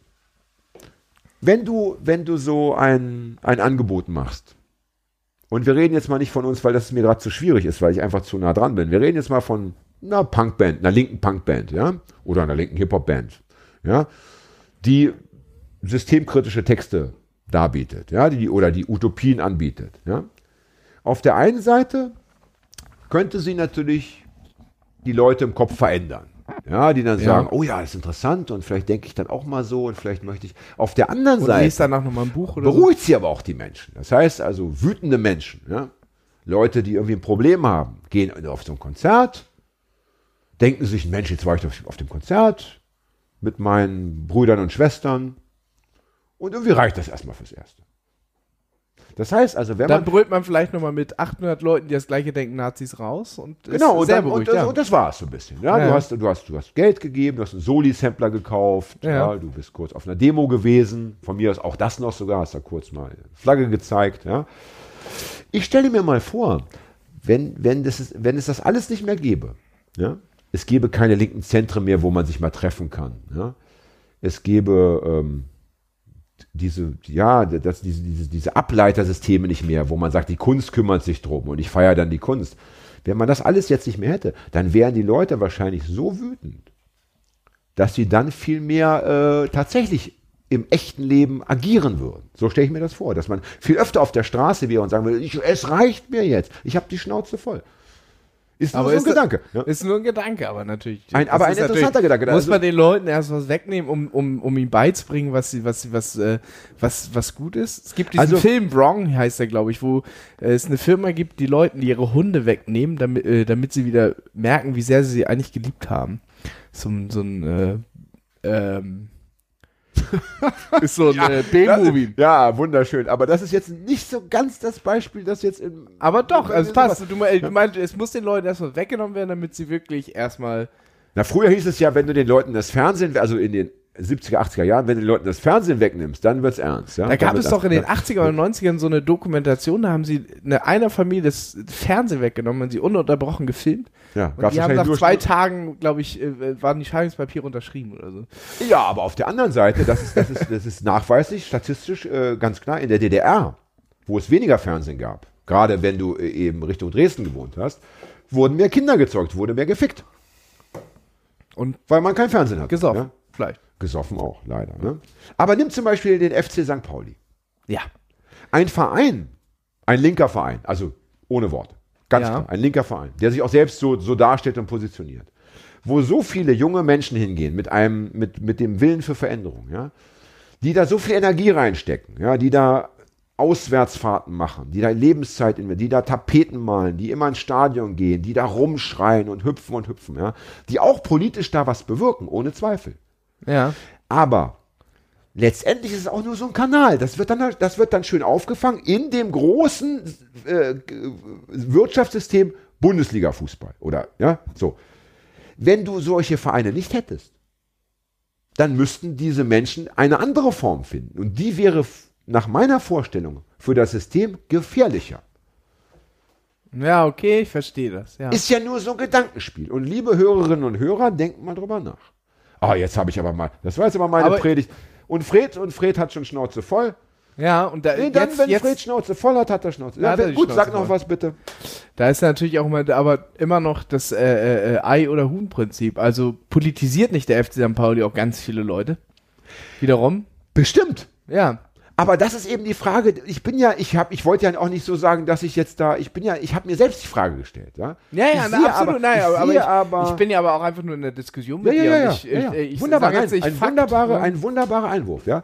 wenn du, wenn du so ein, ein Angebot machst, und wir reden jetzt mal nicht von uns, weil das mir gerade zu schwierig ist, weil ich einfach zu nah dran bin. Wir reden jetzt mal von einer Punkband, einer linken Punkband, ja, oder einer linken Hip-Hop-Band, ja, die systemkritische Texte darbietet, ja, die, oder die Utopien anbietet, ja. Auf der einen Seite könnte sie natürlich die Leute im Kopf verändern. Ja, die dann Ja. sagen, oh ja, das ist interessant und vielleicht denke ich dann auch mal so und vielleicht möchte ich. Auf der anderen Und Seite danach nochmal ein Buch oder so. beruhigt sie aber auch die Menschen. Das heißt also, wütende Menschen, ja? Leute, die irgendwie ein Problem haben, gehen auf so ein Konzert, denken sich, Mensch, jetzt war ich auf, auf dem Konzert mit meinen Brüdern und Schwestern und irgendwie reicht das erstmal fürs Erste. Das heißt also, wenn Dann man brüllt man vielleicht nochmal mit 800 Leuten, die das gleiche denken, Nazis raus und Genau, und, sehr dann, und, beruhigt. das, ja. und das war es so ein bisschen. Ja? Ja. Du, hast, du, hast, du hast Geld gegeben, du hast einen Soli-Sampler gekauft, ja. Ja. du bist kurz auf einer Demo gewesen, von mir aus auch das noch sogar, hast da kurz mal Flagge gezeigt. Ja? Ich stelle mir mal vor, wenn, wenn, das ist, wenn es das alles nicht mehr gäbe, ja? es gäbe keine linken Zentren mehr, wo man sich mal treffen kann. Ja? Es gäbe ähm, diese, ja, das, diese, diese, diese Ableitersysteme nicht mehr, wo man sagt, die Kunst kümmert sich drum und ich feiere dann die Kunst. Wenn man das alles jetzt nicht mehr hätte, dann wären die Leute wahrscheinlich so wütend, dass sie dann viel mehr äh, tatsächlich im echten Leben agieren würden. So stelle ich mir das vor, dass man viel öfter auf der Straße wäre und sagen würde, ich, es reicht mir jetzt, ich habe die Schnauze voll. Ist nur Aber so ein ist Gedanke. Ja. Ist nur ein Gedanke, aber natürlich. Ein- aber ist ein interessanter Gedanke. Muss Also- man den Leuten erst was wegnehmen, um, um, um ihnen beizubringen, was, sie, was, was, äh, was, was gut ist? Es gibt diesen Also- Film Wrong, heißt der, glaube ich, wo äh, es eine Firma gibt, die Leuten ihre Hunde wegnehmen, damit, äh, damit sie wieder merken, wie sehr sie sie eigentlich geliebt haben. So, ein- so ein, äh, ähm, [laughs] ist so ein äh, B-Movie. Ja, wunderschön. Aber das ist jetzt nicht so ganz das Beispiel, das jetzt im. Aber doch, also es passt. Ja. Du, mein- du meinst, es muss den Leuten erstmal weggenommen werden, damit sie wirklich erstmal Na, früher hieß es ja, wenn du den Leuten das Fernsehen, also in den 70er, 80er Jahren, wenn du den Leuten das Fernsehen wegnimmst, dann wird's ernst. Ja? Da gab es doch in den das- 80er oder 90ern so eine Dokumentation, da haben sie eine, einer Familie das Fernsehen weggenommen und sie ununterbrochen gefilmt. Ja, Und die haben nach zwei Tagen, glaube ich, äh, waren die Scheidungspapiere unterschrieben oder so. Ja, aber auf der anderen Seite, das ist, das ist, das ist nachweislich, statistisch äh, ganz klar, in der DDR, wo es weniger Fernsehen gab, gerade wenn du äh, eben Richtung Dresden gewohnt hast, wurden mehr Kinder gezeugt, wurde mehr gefickt. Und Weil man kein Fernsehen hat. gesoffen, Ja? vielleicht. Gesoffen auch, leider. Ne? Aber nimm zum Beispiel den FC St. Pauli. Ja. Ein Verein, ein linker Verein, also ohne Worte, ganz Ja. klar, ein linker Verein, der sich auch selbst so, so darstellt und positioniert, wo so viele junge Menschen hingehen mit einem, mit, mit dem Willen für Veränderung, ja, die da so viel Energie reinstecken, ja, die da Auswärtsfahrten machen, die da Lebenszeit investieren, die da Tapeten malen, die immer ins Stadion gehen, die da rumschreien und hüpfen und hüpfen, ja, die auch politisch da was bewirken, ohne Zweifel. Ja. Aber letztendlich ist es auch nur so ein Kanal. Das wird dann, das wird dann schön aufgefangen in dem großen äh, g- Wirtschaftssystem Bundesliga-Fußball. Oder, ja, so. Wenn du solche Vereine nicht hättest, dann müssten diese Menschen eine andere Form finden. Und die wäre nach meiner Vorstellung für das System gefährlicher. Ja, okay, ich verstehe das. Ja. Ist ja nur so ein Gedankenspiel. Und liebe Hörerinnen und Hörer, denkt mal drüber nach. Ah, jetzt habe ich aber mal, das war jetzt aber meine Aber- Predigt. Und Fred, und Fred hat schon Schnauze voll. ja, und da, Nee, dann, jetzt, wenn jetzt, Fred Schnauze voll hat, hat er Schnauze. Ja, Hat er gut, Schnauze sag noch voll. was bitte. da ist natürlich auch immer, aber immer noch das äh, äh, Ei- oder Huhn-Prinzip. Also politisiert nicht der FC St. Pauli auch ganz viele Leute. Wiederum. Bestimmt. Ja. Aber das ist eben die Frage. Ich bin ja, ich habe, ich wollte ja auch nicht so sagen, dass ich jetzt da, ich bin ja, ich habe mir selbst die Frage gestellt. Ja, Ja, ja, na, absolut, aber, nein, ich aber, ich, aber ich bin ja aber auch einfach nur in der Diskussion mit ja, dir. ja, und ja, ich, ja, ja. ich, ich wunderbar, nein, ein, Fakt, wunderbare, ne? ein wunderbarer Einwurf. Ja,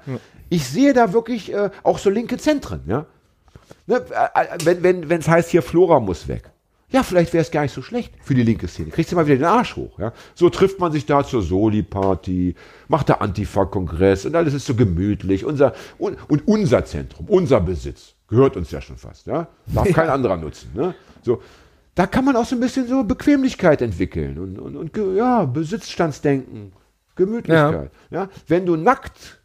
ich sehe da wirklich äh, auch so linke Zentren. Ja, ne, äh, äh, wenn wenn wenn es heißt hier Flora muss weg ja, vielleicht wäre es gar nicht so schlecht für die linke Szene. Kriegst du mal wieder den Arsch hoch. Ja? So trifft man sich da zur Soli-Party, macht der Antifa-Kongress und alles ist so gemütlich. Unser, und, und unser Zentrum, unser Besitz, gehört uns ja schon fast. Ja? Darf [laughs] kein anderer nutzen. Ne? So, da kann man auch so ein bisschen so Bequemlichkeit entwickeln und, und, und ja, Besitzstandsdenken, Gemütlichkeit. Ja. Wenn du nackt,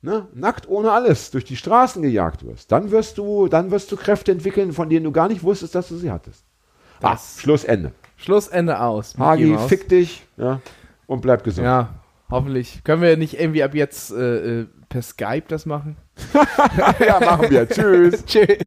ne, nackt ohne alles durch die Straßen gejagt wirst, dann wirst du, dann wirst du Kräfte entwickeln, von denen du gar nicht wusstest, dass du sie hattest. Ah, Das- Schluss, Ende. Schlussende aus. Hagi, fick dich ja, und bleib gesund. Ja, hoffentlich. Können wir nicht irgendwie ab jetzt äh, äh, per Skype das machen? [laughs] ja machen wir. [laughs] Tschüss. Tschüss.